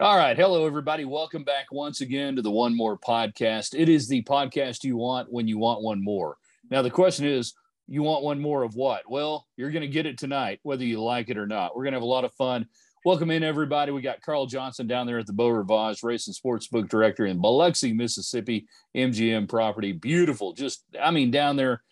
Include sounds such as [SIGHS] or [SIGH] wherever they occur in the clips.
All right. Hello, everybody. Welcome back once again to the One More podcast. It is the podcast you want when you want one more. Now, the question is, you want one more of what? Well, you're going to get it tonight, whether you like it or not. We're going to have a lot of fun. Welcome in, everybody. We got Carl Johnson down there at the Beau Rivage Race and Sportsbook Director in Biloxi, Mississippi, MGM property. Beautiful. Just, I mean, down there,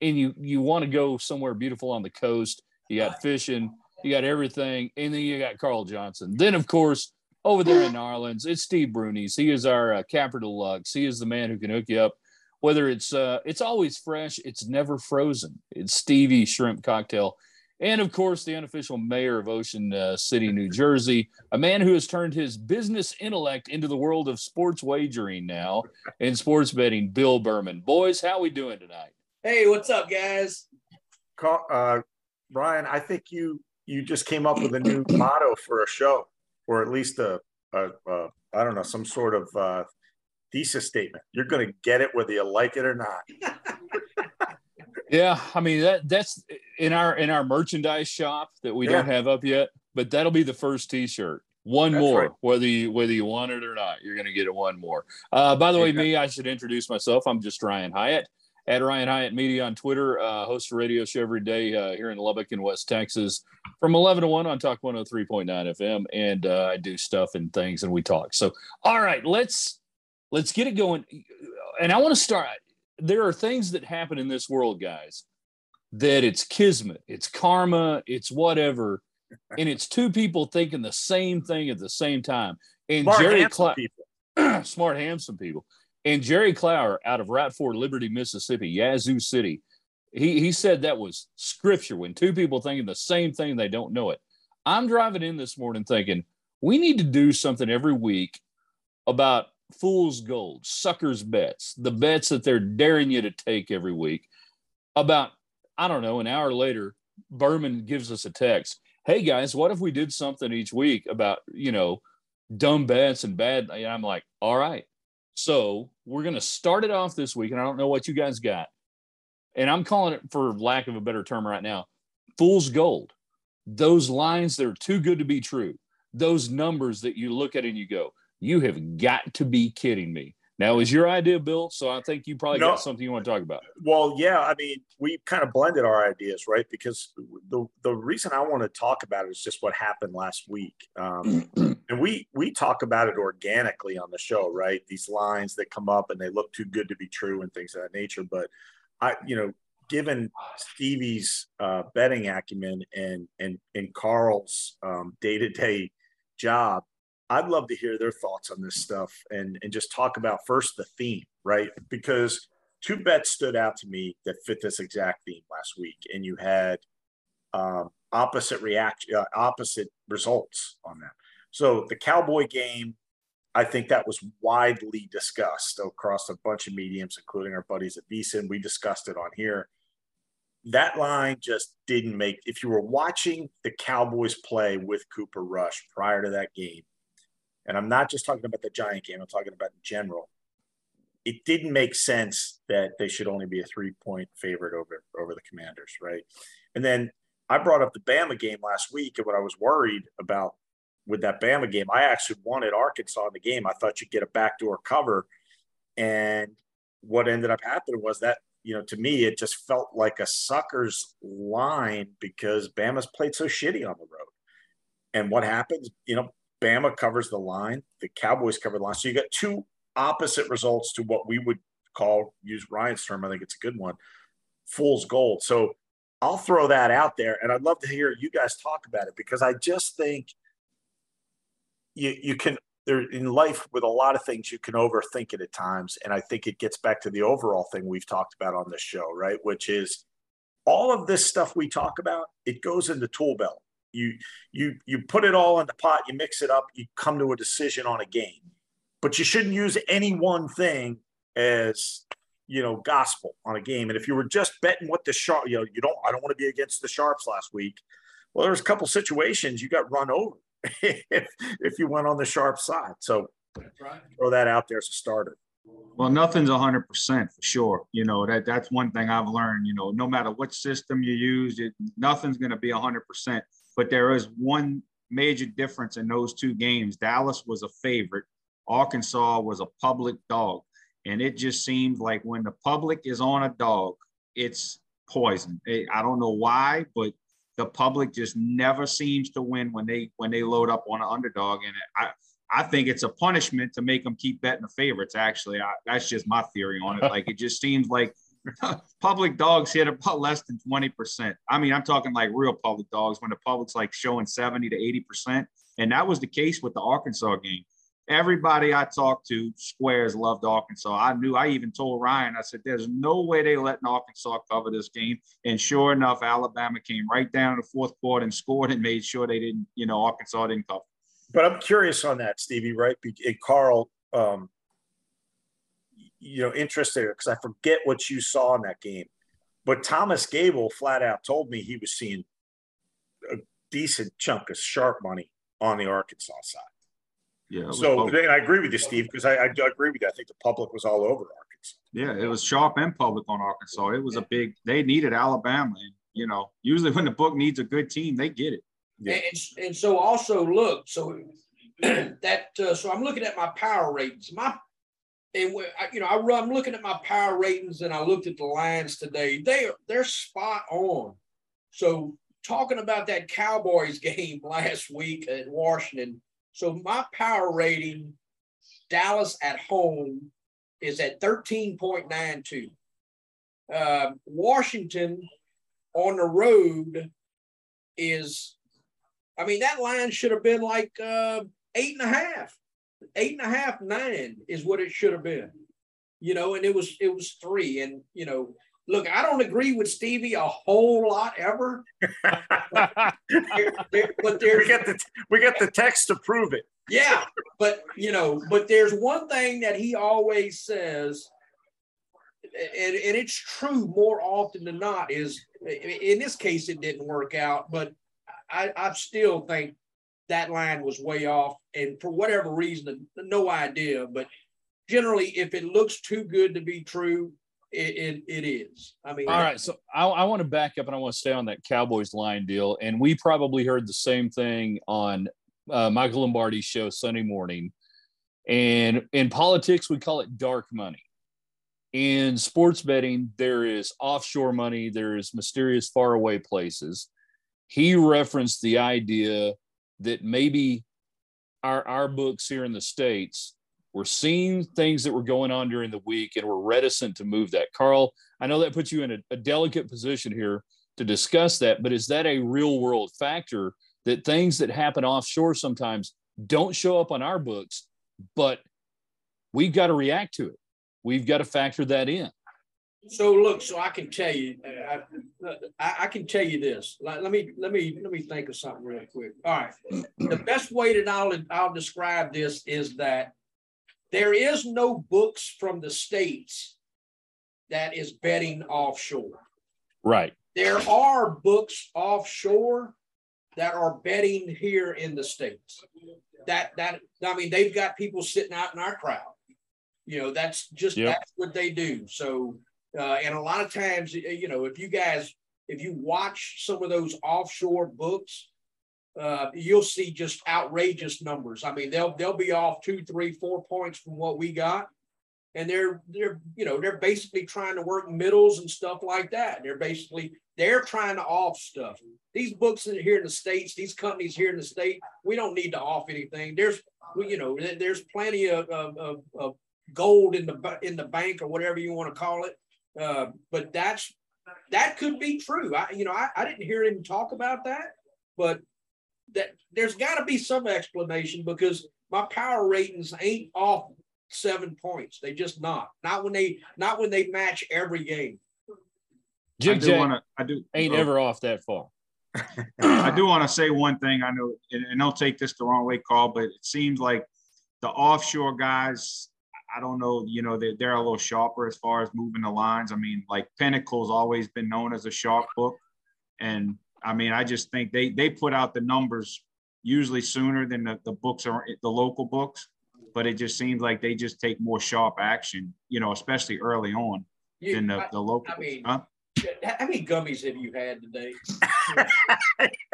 and you you want to go somewhere beautiful on the coast. You got fishing, you got everything, and then you got Carl Johnson. Then, of course, over there in [LAUGHS] Narlands, it's Steve Brunies. He is our uh, capital lux. He is the man who can hook you up. Whether it's uh, it's always fresh, it's never frozen. It's Stevie Shrimp Cocktail, and of course the unofficial mayor of Ocean uh, City, New Jersey, a man who has turned his business intellect into the world of sports wagering now and sports betting. Bill Berman, boys, how we doing tonight? Hey, what's up, guys? Uh, Brian, I think you you just came up with a new motto for a show or at least a, a, a I don't know, some sort of uh, thesis statement. You're going to get it whether you like it or not. [LAUGHS] yeah, I mean that that's in our in our merchandise shop that we yeah. don't have up yet, but that'll be the first T-shirt. One that's more, right. whether you whether you want it or not, you're going to get it one more. Uh, by the way, me, I should introduce myself. I'm just Ryan Hyatt at Ryan Hyatt Media on Twitter. Uh, host a radio show every day uh, here in Lubbock in West Texas from 11 to 1 on Talk 103.9 FM. And uh, I do stuff and things and we talk. So, all right, let's let's get it going. And I want to start. There are things that happen in this world, guys, that it's kismet, it's karma, it's whatever. And it's two people thinking the same thing at the same time. And smart, Jerry Cl- [CLEARS THROAT] smart, handsome people. And Jerry Clower out of Route 4, Liberty, Mississippi, Yazoo City, he, he said that was scripture when two people thinking the same thing, they don't know it. I'm driving in this morning thinking we need to do something every week about fool's gold, suckers bets, the bets that they're daring you to take every week. About, I don't know, an hour later, Berman gives us a text. Hey guys, what if we did something each week about, you know, dumb bets and bad? And I'm like, all right, so we're going to start it off this week, and I don't know what you guys got. And I'm calling it, for lack of a better term right now, fool's gold. Those lines that are too good to be true. Those numbers that you look at and you go, you have got to be kidding me. Now, is your idea, Bill? So I think you probably no, got something you want to talk about. Well, yeah. I mean, we kind of blended our ideas, right? Because the the reason I want to talk about it is just what happened last week, um, [CLEARS THROAT] and we we talk about it organically on the show, right? These lines that come up and they look too good to be true and things of that nature. But I, you know, given Stevie's uh, betting acumen and and and Carl's day to day job, I'd love to hear their thoughts on this stuff and, and just talk about first the theme, right? Because two bets stood out to me that fit this exact theme last week, and you had um, opposite reaction, uh, opposite results on them. So the Cowboy game, I think that was widely discussed across a bunch of mediums, including our buddies at VSiN. We discussed it on here. That line just didn't make. If you were watching the Cowboys play with Cooper Rush prior to that game, and I'm not just talking about the Giant game, I'm talking about in general. It didn't make sense that they should only be a three point favorite over, over the Commanders, right? And then I brought up the Bama game last week and what I was worried about with that Bama game. I actually wanted Arkansas in the game. I thought you'd get a backdoor cover. And what ended up happening was that, you know, to me, it just felt like a sucker's line because Bama's played so shitty on the road. And what happens? You know, Bama covers the line, the Cowboys cover the line. So you got two opposite results to what we would call, use Ryan's term, I think it's a good one, fool's gold. So I'll throw that out there and I'd love to hear you guys talk about it because I just think you you can there in life with a lot of things you can overthink it at times. And I think it gets back to the overall thing we've talked about on this show, right? Which is all of this stuff we talk about, it goes in the tool belt you you you put it all in the pot, you mix it up, you come to a decision on a game. But you shouldn't use any one thing as you know gospel on a game. And if you were just betting what the sharp, you know, you don't. I don't want to be against the sharps last week. Well, there's a couple situations you got run over [LAUGHS] if if you went on the sharp side. So right. throw that out there as a starter. Well, nothing's hundred percent for sure. You know that that's one thing I've learned. You know, no matter what system you use, it, nothing's going to be hundred percent but there is one major difference in those two games. Dallas was a favorite. Arkansas was a public dog. And it just seems like when the public is on a dog, it's poison. I don't know why, but the public just never seems to win when they when they load up on an underdog. And I I think it's a punishment to make them keep betting the favorites. Actually, I, that's just my theory on it. [LAUGHS] Like it just seems like [LAUGHS] public dogs hit about less than 20%. I mean, I'm talking like real public dogs when the public's like showing 70 to 80%. And that was the case with the Arkansas game. Everybody I talked to, squares loved Arkansas. I knew, I even told Ryan, I said, there's no way they letting Arkansas cover this game. And sure enough, Alabama came right down in the fourth quarter and scored and made sure they didn't, you know, Arkansas didn't cover. But I'm curious on that, Stevie, right? And Carl, um, you know, interested because I forget what you saw in that game. But Thomas Gable flat out told me he was seeing a decent chunk of sharp money on the Arkansas side. Yeah. So and I agree with you, Steve, because I, I agree with you. I think the public was all over Arkansas. Yeah, it was sharp and public on Arkansas. It was a big. They needed Alabama, and you know, usually when the book needs a good team, they get it. Yeah. And, and so also look, so [CLEARS THROAT] that uh, so I'm looking at my power ratings. My and you know, I, i'm looking at my power ratings and I looked at the lines today. They are, they're spot on. So talking about that Cowboys [LAUGHS] game last week at Washington. So my power rating, Dallas at home, is at 13.92. Uh, Washington on the road is, I mean, that line should have been like uh, eight and a half eight and a half, nine is what it should have been. You know, and it was it was three. And you know, look, I don't agree with Stevie a whole lot ever. but, there, but there's we get the we get the text to prove it. Yeah, but you know, but there's one thing that he always says, and, and it's true more often than not, is in this case it didn't work out, but I, I still think that line was way off. And for whatever reason, no idea. But generally, if it looks too good to be true, it, it, it is. I mean, all right. So I, I want to back up and I want to stay on that Cowboys line deal. And we probably heard the same thing on uh, Michael Lombardi's show Sunday morning. And in politics, we call it dark money. In sports betting, there is offshore money, there is mysterious faraway places. He referenced the idea that maybe our our books here in the states were seeing things that were going on during the week and were reticent to move that. Carl, I know that puts you in a, a delicate position here to discuss that, but is that a real world factor that things that happen offshore sometimes don't show up on our books, but we've got to react to it. We've got to factor that in. So look, so I can tell you, uh, I, I, I, can tell you this. Let, let, me let me let me think of something real quick. All right, the best way that I'll I'll describe this is that there is no books from the states that is betting offshore. Right. There are books offshore that are betting here in the states. That that I mean, they've got people sitting out in our crowd. You know, that's just yep. that's what they do. So uh, and a lot of times, you know, if you guys, if you watch some of those offshore books, uh, you'll see just outrageous numbers. I mean, they'll they'll be off two, three, four points from what we got, and they're they're you know they're basically trying to work middles and stuff like that. They're basically they're trying to off stuff. These books here in the states, these companies here in the state, we don't need to off anything. There's you know there's plenty of, of, of gold in the in the bank or whatever you want to call it uh, but that's that could be true. I, you know, I, I didn't hear him talk about that, but that there's got to be some explanation because my power ratings ain't off seven points. They just not. Not when they not when they match every game. Jig I do want to. I do ain't oh. ever off that far. [LAUGHS] I do want to say one thing. I know, and, and don't take this the wrong way, Carl, but it seems like the offshore guys I don't know, you know, they're, they're a little sharper as far as moving the lines. I mean, like Pinnacle's always been known as a sharp book. And I mean, I just think they they put out the numbers usually sooner than the, the books are the local books, but it just seems like they just take more sharp action, you know, especially early on than the, the local. I mean, huh? how many gummies have you had today? [LAUGHS]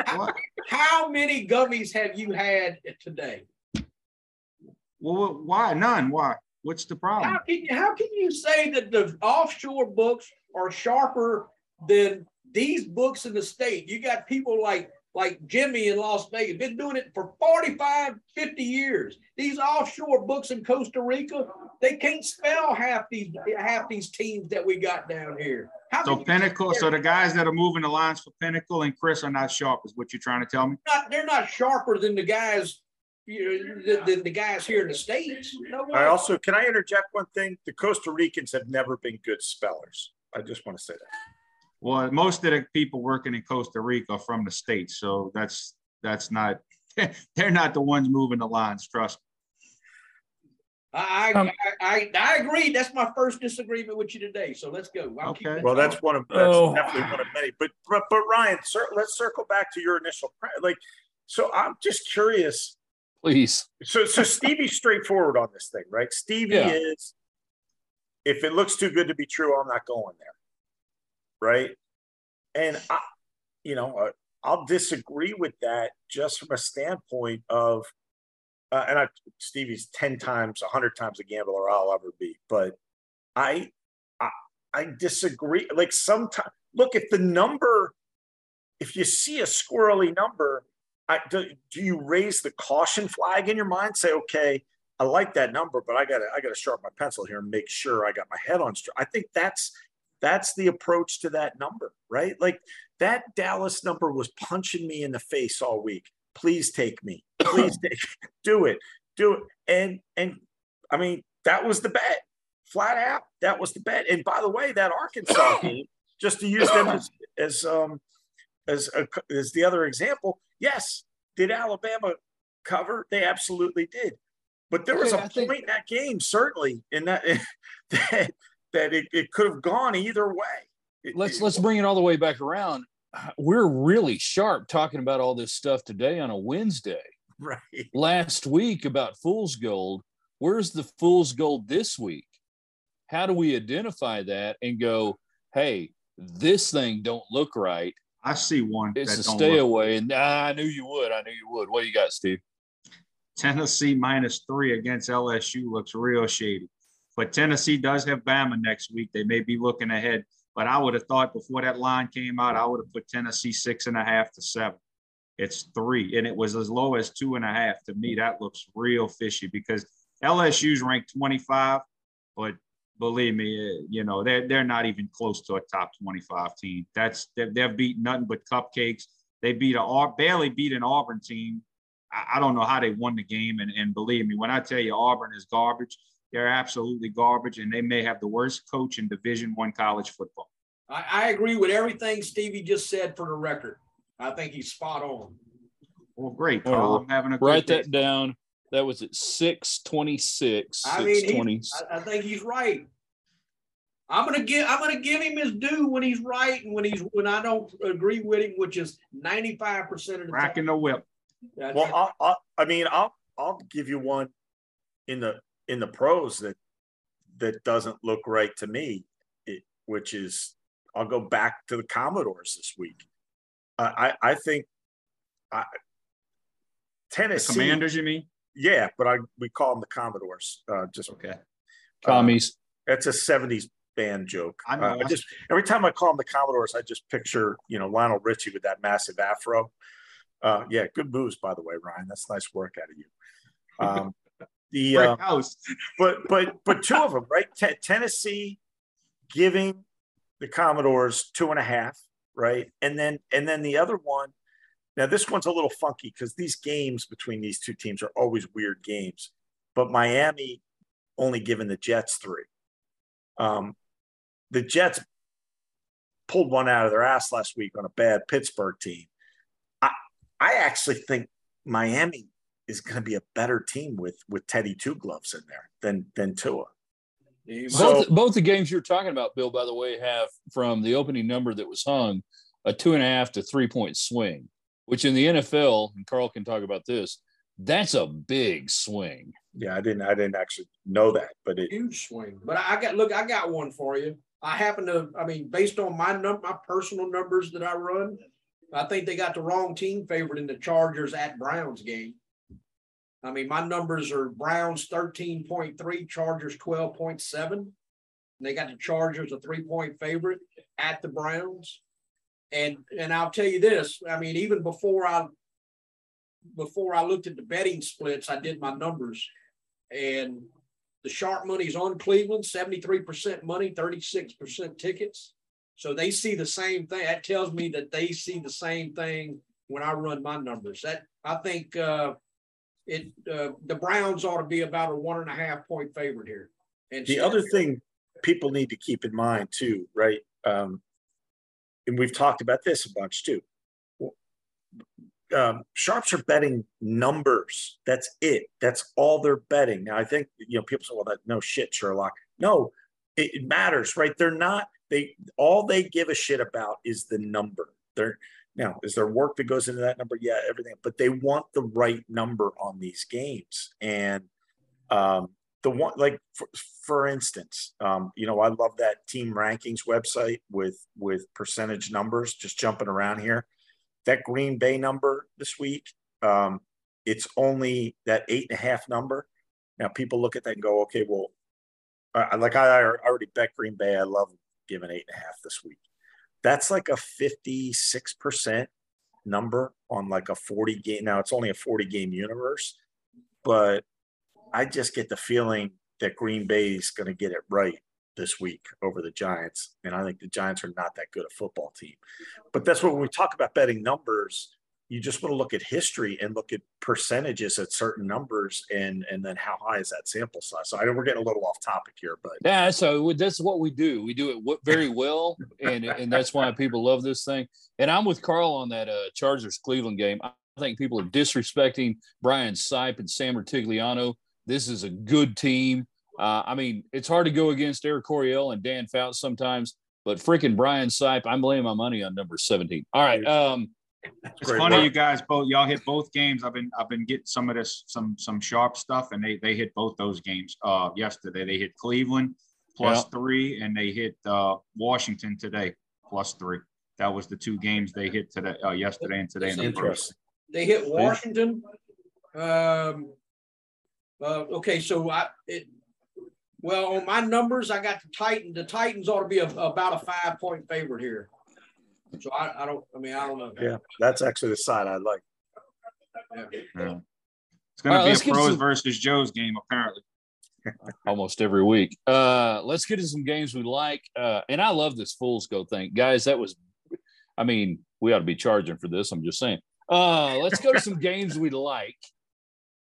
how, how many gummies have you had today? Well, why none? Why? What's the problem? How can you, how can you say that the offshore books are sharper than these books in the state? You got people like like Jimmy in Las Vegas, been doing it for 45, 50 years. These offshore books in Costa Rica, they can't spell half these half these teams that we got down here. How so Pinnacle, so the guys that are moving the lines for Pinnacle and CRIS are not sharp, is what you're trying to tell me? Not, they're not sharper than the guys you know, than the guys here in the states. No I also can I interject one thing? The Costa Ricans have never been good spellers. I just want to say that. Well, most of the people working in Costa Rica are from the states, so that's that's not [LAUGHS] they're not the ones moving the lines. Trust me. I, um, I, I, I agree. That's my first disagreement with you today. So let's go. I'll okay. Well, that's one of that's oh. definitely one of many. But but, but Ryan, sir, let's circle back to your initial like. So I'm just curious. Please. So so Stevie's straightforward on this thing, right? Stevie yeah. is. If it looks too good to be true, I'm not going there right? And I, you know, uh, I'll disagree with that just from a standpoint of, uh, and I, Stevie's ten times, a hundred times a gambler I'll ever be, but I, I, I disagree. Like sometimes, look, if the number, if you see a squirrely number, I, do, do you raise the caution flag in your mind? Say, okay, I like that number, but I got to I got to sharpen my pencil here and make sure I got my head on straight. I think that's that's the approach to that number, right? Like that Dallas number was punching me in the face all week. Please take me. Please take [LAUGHS] do it. Do it. And and I mean, that was the bet. Flat out, that was the bet. And by the way, that Arkansas [COUGHS] game, just to use them as as um as a, as the other example, yes, did Alabama cover? They absolutely did. But there was okay, a point think- in that game, certainly, in that [LAUGHS] that that it, it could have gone either way. It, let's it, let's bring it all the way back around. [SIGHS] We're really sharp talking about all this stuff today on a Wednesday. Right. Last week about fool's gold. Where's the fool's gold this week? How do we identify that and go, hey, this thing don't look right? I see one. It's a stay away. And I knew you would. I knew you would. What do you got, Steve? Tennessee minus three against LSU looks real shady. But Tennessee does have Bama next week. They may be looking ahead. But I would have thought before that line came out, I would have put Tennessee six and a half to seven. It's three, and it was as low as two and a half. To me, that looks real fishy because LSU's ranked 25, but believe me, eh, you know they're they're not even close to a top 25 team. That's they've, they've beat nothing but cupcakes. They beat a barely beat an Auburn team. I, I don't know how they won the game, and, and believe me, when I tell you Auburn is garbage, they're absolutely garbage, and they may have the worst coach in Division One college football. I, I agree with everything Stevie just said. For the record, I think he's spot on. Well, great, Carl. I'm having a write that down. That was at six twenty six. I mean, I, I think he's right. I'm gonna give I'm gonna give him his due when he's right and when he's when I don't agree with him, which is 95 percent of the Racking the whip. well, I'll, I'll, I mean, I'll I'll give you one in the in the pros that that doesn't look right to me, it, which is I'll go back to the Commodores this week. Uh, I I think I, Tennessee the Commanders. You mean? Yeah, but I we call them the Commodores. Uh, just okay. Commies. Uh, it's a '70s band joke. I, know, uh, I just every time I call them the Commodores, I just picture you know Lionel Richie with that massive afro. Uh, yeah, good moves by the way, Ryan. That's nice work out of you. Um, [LAUGHS] the uh, house. but but but two of them, right? T- Tennessee giving the Commodores two and a half, right? And then and then the other one. Now this one's a little funky because these games between these two teams are always weird games. But Miami only giving the Jets three. Um, the Jets pulled one out of their ass last week on a bad Pittsburgh team. I I actually think Miami is going to be a better team with with Teddy Two Gloves in there than than Tua. Both, both the games you're talking about, Bill, by the way, have from the opening number that was hung a two and a half to three point swing, which in the NFL, and Carl can talk about this, that's a big swing. Yeah, I didn't I didn't actually know that, but it huge swing. But I got look, I got one for you. I happen to, I mean, based on my num my personal numbers that I run, I think they got the wrong team favored in the Chargers at Browns game. I mean, my numbers are Browns 13.3, Chargers 12.7. They got the Chargers a three point favorite at the Browns. And and I'll tell you this, I mean, even before I before I looked at the betting splits, I did my numbers. And the sharp money's on Cleveland, 73% money, 36% tickets. So they see the same thing. That tells me that they see the same thing when I run my numbers. That I think uh, it uh, the Browns ought to be about a one and a half point favorite here. And the other thing people need to keep in mind too, right? Um, and we've talked about this a bunch too. Um, sharps are betting numbers. That's it. That's all they're betting. Now, I think you know people say, "Well, that no shit, Sherlock." No, it, it matters, right? They're not. They all they give a shit about is the number. They're now is there work that goes into that number? Yeah, everything. But they want the right number on these games, and um, the one like for, for instance um, you know i love that team rankings website with with percentage numbers just jumping around here. That green bay number this week um, it's only that eight and a half number. Now people look at that and go okay well like I, I already bet green bay. I love giving eight and a half this week. That's like a 56% number on like a 40 game now it's only a 40 game universe but I just get the feeling that Green Bay is going to get it right this week over the Giants. And I think the Giants are not that good a football team. But that's what when we talk about betting numbers, you just want to look at history and look at percentages at certain numbers and and then how high is that sample size. So I know we're getting a little off topic here, but yeah, so that's what we do. We do it very well, and and that's why people love this thing. And I'm with Carl on that uh, Chargers Cleveland game. I think people are disrespecting Brian Sipe and Sam Rutigliano this is a good team. Uh, I mean, it's hard to go against Eric Coryell and Dan Fouts sometimes, but freaking Brian Sipe, I'm laying my money on number 17. All right. Um, it's funny, work. you guys both y'all hit both games. I've been I've been getting some of this some some sharp stuff, and they they hit both those games uh yesterday. They hit Cleveland plus yeah. three, and they hit uh Washington today plus three. That was the two games they hit today, uh, yesterday and today. In the They hit Washington. Um, uh, okay, so I it, well on my numbers, I got the Titan. The Titans ought to be a, about a five point favorite here. So I, I don't. I mean, I don't know. Yeah, that's actually the side I like. Yeah. yeah. It's going right, to be a pros some... versus Joe's game, apparently. [LAUGHS] Almost every week. Uh, let's get to some games we like. Uh, and I love this Fool's Go thing, guys. That was, I mean, we ought to be charging for this. I'm just saying. Uh, let's go to some [LAUGHS] games we like.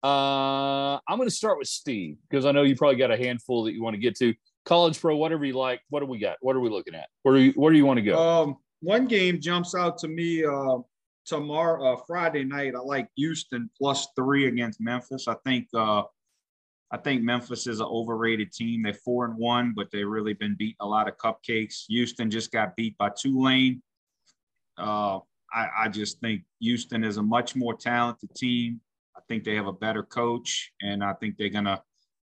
Uh, I'm going to start with Steve because I know you probably got a handful that you want to get to. College pro, whatever you like. What do we got? What are we looking at? Where do you Where do you want to go? Um, one game jumps out to me. Uh, tomorrow, uh, Friday night, I like Houston plus three against Memphis. I think. Uh, I think Memphis is an overrated team. They're four and one, but they've really been beating a lot of cupcakes. Houston just got beat by Tulane. Uh, I, I just think Houston is a much more talented team. I think they have a better coach, and I think they're gonna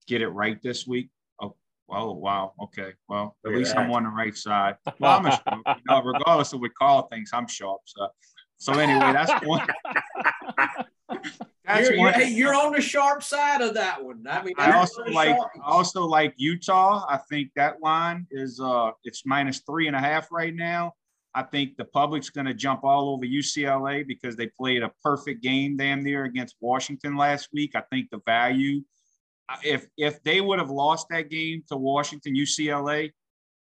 get it right this week. Oh, oh wow. Okay. Well, at least I'm on the right side. Well, I'm a, you know, regardless of what Carl thinks, I'm sharp. So, so anyway, that's one. [LAUGHS] That's you're, one. You're, you're, on the sharp side of that one. I mean, I also like sharp. I also like Utah. I think that line is uh it's minus three and a half right now. I think the public's going to jump all over UCLA because they played a perfect game damn near against Washington last week. I think the value, uh, if if they would have lost that game to Washington, UCLA,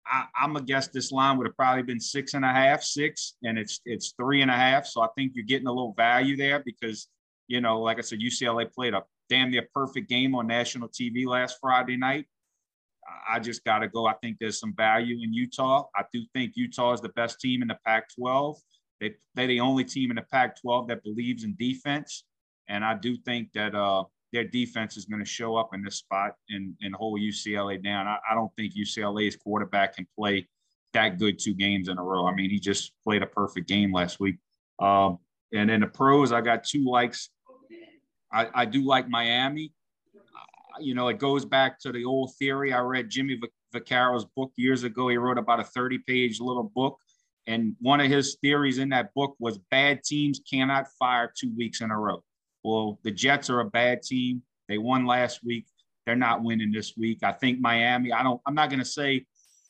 I, am gonna guess this line would have probably been six and a half, six, and it's it's three and a half. So I think you're getting a little value there because you know, like I said, UCLA played a damn near perfect game on national TV last Friday night. I just got to go. I think there's some value in Utah. I do think Utah is the best team in the Pac 12. They, they're the only team in the Pac 12 that believes in defense. And I do think that uh, their defense is going to show up in this spot and, and hold UCLA down. I, I don't think UCLA's quarterback can play that good two games in a row. I mean, he just played a perfect game last week. Um, and in the pros, I got two likes. I, I do like Miami you know, it goes back to the old theory. I read Jimmy Vaccaro's book years ago. He wrote about a 30 page little book. And one of his theories in that book was bad teams cannot fire two weeks in a row. Well, the Jets are a bad team. They won last week. They're not winning this week. I think Miami, I don't, I'm not going to say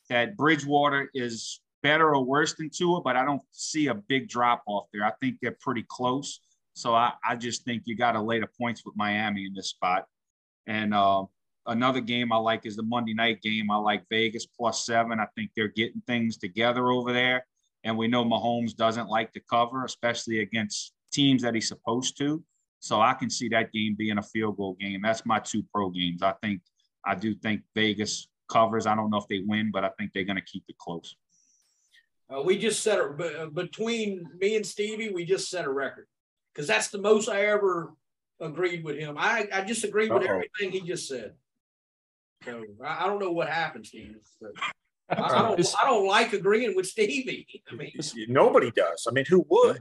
that Bridgewater is better or worse than Tua, but I don't see a big drop off there. I think they're pretty close. So I, I just think you got to lay the points with Miami in this spot. And uh, another game I like is the Monday night game. I like Vegas plus seven. I think they're getting things together over there. And we know Mahomes doesn't like to cover, especially against teams that he's supposed to. So I can see that game being a field goal game. That's my two pro games. I think I do think Vegas covers. I don't know if they win, but I think they're going to keep it close. Uh, we just set a between me and Stevie, we just set a record because that's the most I ever agreed with him. I, I just agreed with Uh-oh. everything he just said. So I, I don't know what happened, Steve. I, I, uh, don't. I don't like agreeing with Stevie. [LAUGHS] I mean, nobody does. I mean, who would?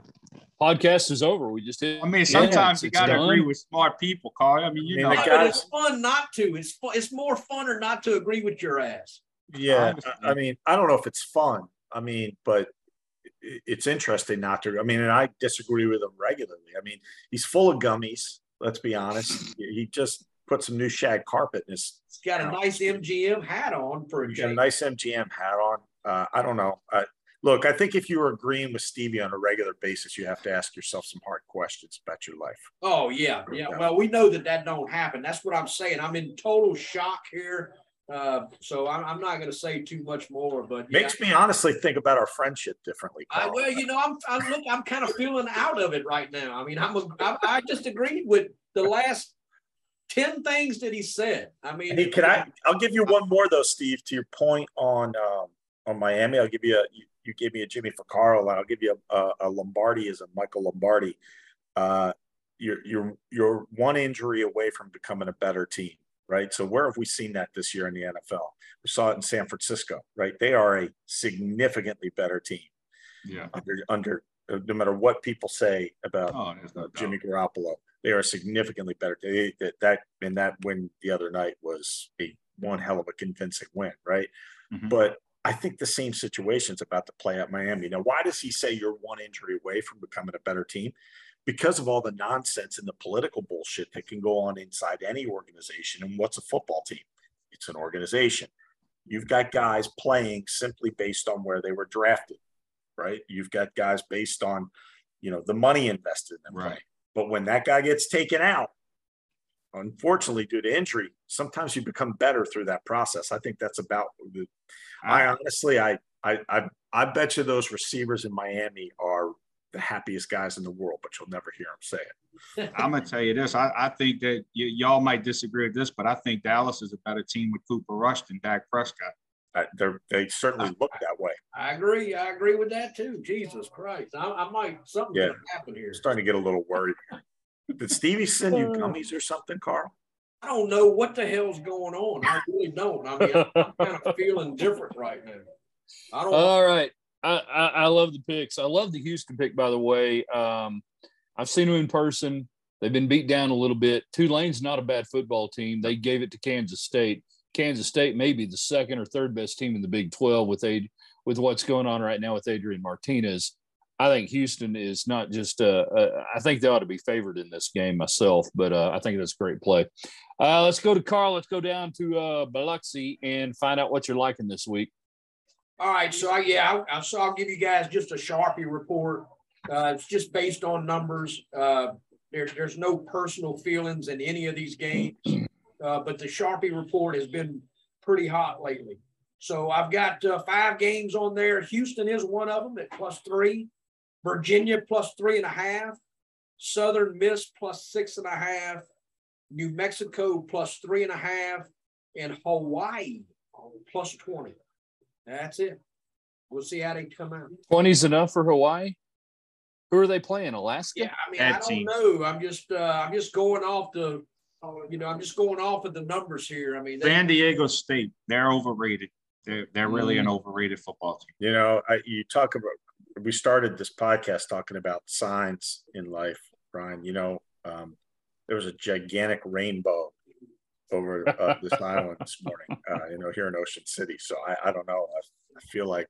Podcast is over. We just did. I mean, sometimes you got to agree with smart people, Carl. I mean, you I mean, know, guys, it's fun not to. It's fun, it's more funner not to agree with your ass. Yeah, I, I mean, I don't know if it's fun. I mean, but it's interesting not to. I mean, and I disagree with him regularly. I mean, he's full of gummies. Let's be honest. He just put some new shag carpet in his. He's got a nice MGM hat on for a, got a nice MGM hat on. Uh, I don't know. Uh, look, I think if you were agreeing with Stevie on a regular basis, you have to ask yourself some hard questions about your life. Oh yeah, yeah. Well, we know that that don't happen. That's what I'm saying. I'm in total shock here. Uh, so I'm, I'm not going to say too much more, but makes me honestly think about our friendship differently. I, well, you know, I'm, I'm look, I'm kind of feeling out of it right now. I mean, I'm, a, I, I just agreed with the last 10 things that he said. I mean, hey, can I, I'll give you one more though, Steve, to your point on, um, on Miami. I'll give you a, you, you gave me a Jimmy Carl, and I'll give you a, a, a Lombardi as a Michael Lombardi. Uh, you're, you're, you're one injury away from becoming a better team, right? So where have we seen that this year in the NFL? We saw it in San Francisco, right? They are a significantly better team. Yeah. Under, under no matter what people say about oh, no Jimmy Garoppolo, they are significantly better. They, that that and that win the other night was a one hell of a convincing win, right? Mm-hmm. But I think the same situation is about to play at Miami. Now, why does he say you're one injury away from becoming a better team? Because of all the nonsense and the political bullshit that can go on inside any organization. And what's a football team? It's an organization. You've got guys playing simply based on where they were drafted, right? You've got guys based on, you know, the money invested in them right. But when that guy gets taken out, unfortunately, due to injury, sometimes you become better through that process. I think that's about the. I honestly, I, I, I, I bet you those receivers in Miami are the happiest guys in the world, but you'll never hear them say it. [LAUGHS] I'm gonna tell you this. I, I think that y- y'all might disagree with this, but I think Dallas is a better team with Cooper Rush than Dak Prescott. Uh, they certainly look that way. I agree. I agree with that too. Jesus Christ, I, I might something yeah. happen here. Starting to get a little worried. Did Stevie send you gummies or something, Carl? I don't know what the hell's going on. I really don't. I mean, I'm, I'm kind of feeling different right now. I don't. All know. right. I, I, love the picks. I love the Houston pick, by the way. Um, I've seen them in person. They've been beat down a little bit. Tulane's not a bad football team. They gave it to Kansas State. Kansas State may be the second or third best team in the Big 12 with with what's going on right now with Adrian Martinez. I think Houston is not just. Uh, uh, I think they ought to be favored in this game myself, but uh, I think that's a great play. Uh, let's go to Carl. Let's go down to uh, Biloxi and find out what you're liking this week. All right, so I, yeah, I, so I'll give you guys just a Sharpie report. Uh, it's just based on numbers. Uh, there, there's no personal feelings in any of these games, uh, but the Sharpie report has been pretty hot lately. So I've got uh, five games on there. Houston is one of them at plus three. Virginia plus three and a half, Southern Miss plus six and a half, New Mexico plus three and a half, and Hawaii plus 20. That's it. We'll see how they come out. 20's enough for Hawaii? Who are they playing? Alaska? Yeah, I mean, Bad I don't team. know. I'm just uh, I'm just going off the you know, I'm just going off of the numbers here. I mean, they, San Diego State, they're overrated. They're, they're really an mm. overrated football team. You know, I, you talk about we started this podcast talking about signs in life, Brian. You know, um, there was a gigantic rainbow over uh, this island this morning, uh, you know, here in Ocean City. So I, I don't know. I, I, feel like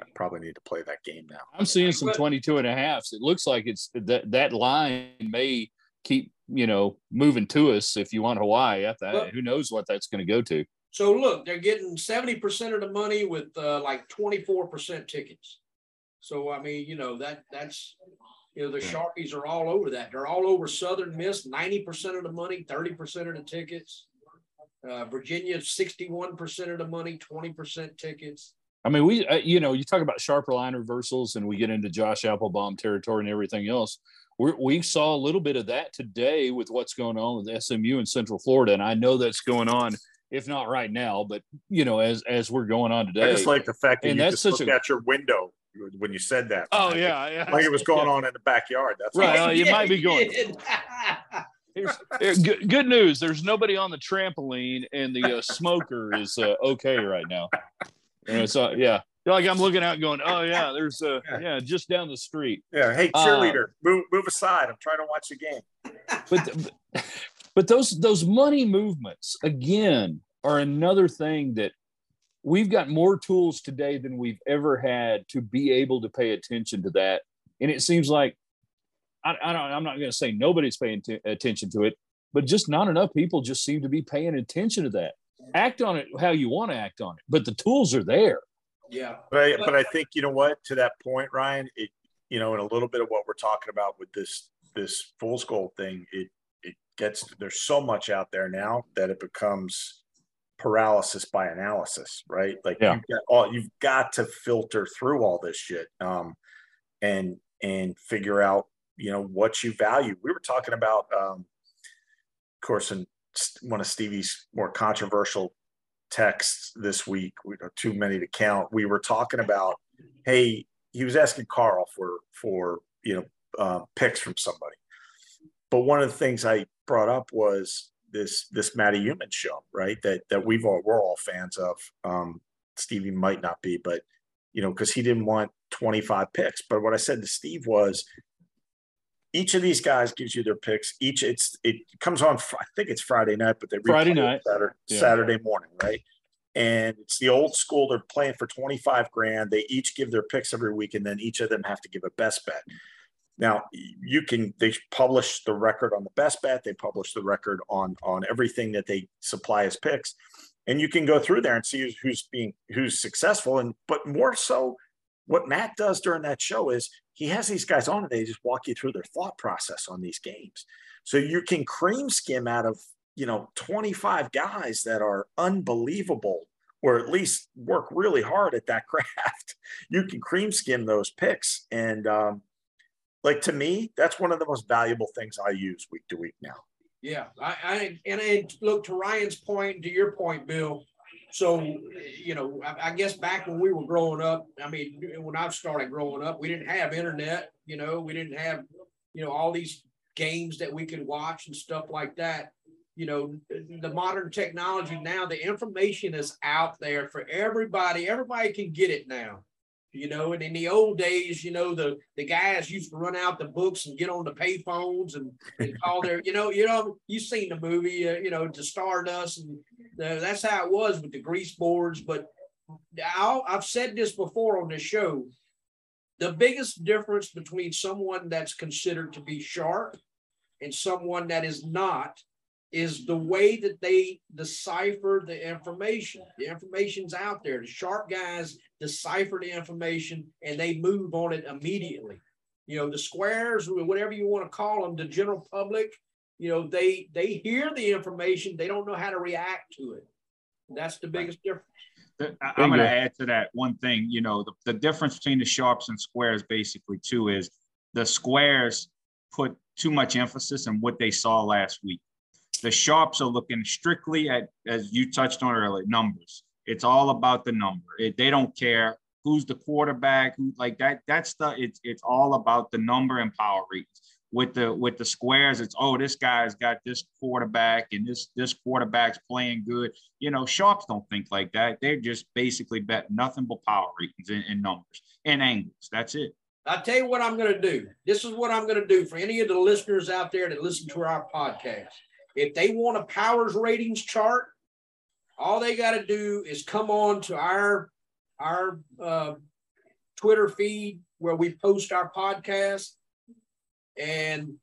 I probably need to play that game now. I'm seeing some 22 and a halfs. It looks like it's that that line may keep, you know, moving to us if you want Hawaii. At that, who knows what that's going to go to. So look, they're getting 70% of the money with uh, like 24% tickets. So I mean, you know, that that's you know, the Sharpies are all over that. They're all over Southern Miss, 90% of the money, 30% of the tickets. Uh, Virginia, 61% of the money, 20% tickets. I mean, we, uh, you know, you talk about sharper line reversals and we get into Josh Appelbaum territory and everything else. We're, we saw a little bit of that today with what's going on with SMU in Central Florida. And I know that's going on, if not right now, but, you know, as as we're going on today. I just like the fact that and you that's just look a, at your window when you said that. Oh yeah, yeah. Like it was going yeah. on in the backyard. That's right. Uh, you yeah, might be going. [LAUGHS] Here's, good, good, news. There's nobody on the trampoline, and the uh, smoker is uh, okay right now. And so, yeah, like I'm looking out, going, "Oh yeah, there's uh, yeah, just down the street." Yeah. Hey, cheerleader, uh, move move aside. I'm trying to watch the game. But but those those money movements again are another thing that we've got more tools today than we've ever had to be able to pay attention to that. And it seems like I, I don't, I'm not going to say nobody's paying t- attention to it, but just not enough people just seem to be paying attention to that. Act on it how you want to act on it, but the tools are there. Yeah, but I, but I think you know what to that point, Ryan. It you know, in a little bit of what we're talking about with this this Fool's Gold thing, it it gets there's so much out there now that it becomes paralysis by analysis, right? Like yeah. you've got all you've got to filter through all this shit um, and and figure out you know what you value. We were talking about, um, of course, in one of Stevie's more controversial texts this week. We are too many to count. We were talking about, hey, he was asking Carl for for you know uh, picks from somebody, but one of the things I brought up was this this Matty Human show, right? That that we've all we're all fans of. Um, Stevie might not be, but you know, because he didn't want 25 picks. But what I said to Steve was, each of these guys gives you their picks. Each it's it comes on. I think it's Friday night, but they Friday night, Saturday, yeah. Saturday morning, right? And it's the old school. They're playing for 25 grand. They each give their picks every week, and then each of them have to give a best bet. Now you can they publish the record on the best bet. They publish the record on on everything that they supply as picks, and you can go through there and see who's, being who's successful. And but more so, what Matt does during that show is he has these guys on and they just walk you through their thought process on these games. So you can cream skim out of you know 25 guys that are unbelievable or at least work really hard at that [LAUGHS] craft. You can cream skim those picks and um, like to me, that's one of the most valuable things I use week to week now. Yeah, I, I and I look to Ryan's point, to your point, Bill. So, you know, I, I, guess back when we were growing up, I mean, when I started growing up, we didn't have internet. You know, we didn't have, you know, all these games that we could watch and stuff like that. You know, the modern technology now, the information is out there for everybody. Everybody can get it now you know. And in the old days, you know, the the guys used to run out the books and get on the payphones and, and call their, you know, you know, you've seen the movie, uh, you know, to Stardust, and the, that's how it was with the grease boards. But i I've said this before on the show. The biggest difference between someone that's considered to be sharp and someone that is not is the way that they decipher the information. The information's out there. The sharp guys decipher the information and they move on it immediately. You know, the squares, whatever you want to call them, the general public, you know, they they hear the information, they don't know how to react to it. That's the biggest difference. I'm going to add to that one thing. You know, the, the difference between the sharps and squares basically too is the squares put too much emphasis on what they saw last week. The sharps are looking strictly at, as you touched on earlier, numbers. It's all about the number. It, they don't care who's the quarterback, who like that. That's the it's it's all about the number and power ratings. With the with the squares, it's oh this guy's got this quarterback and this this quarterback's playing good. You know, sharps don't think like that. They're just basically bet nothing but power ratings and, and numbers and angles. That's it. I'll tell you what I'm going to do. This is what I'm going to do for any of the listeners out there that listen to our podcast If they want a powers ratings chart, all they got to do is come on to our our uh, Twitter feed where we post our podcast, and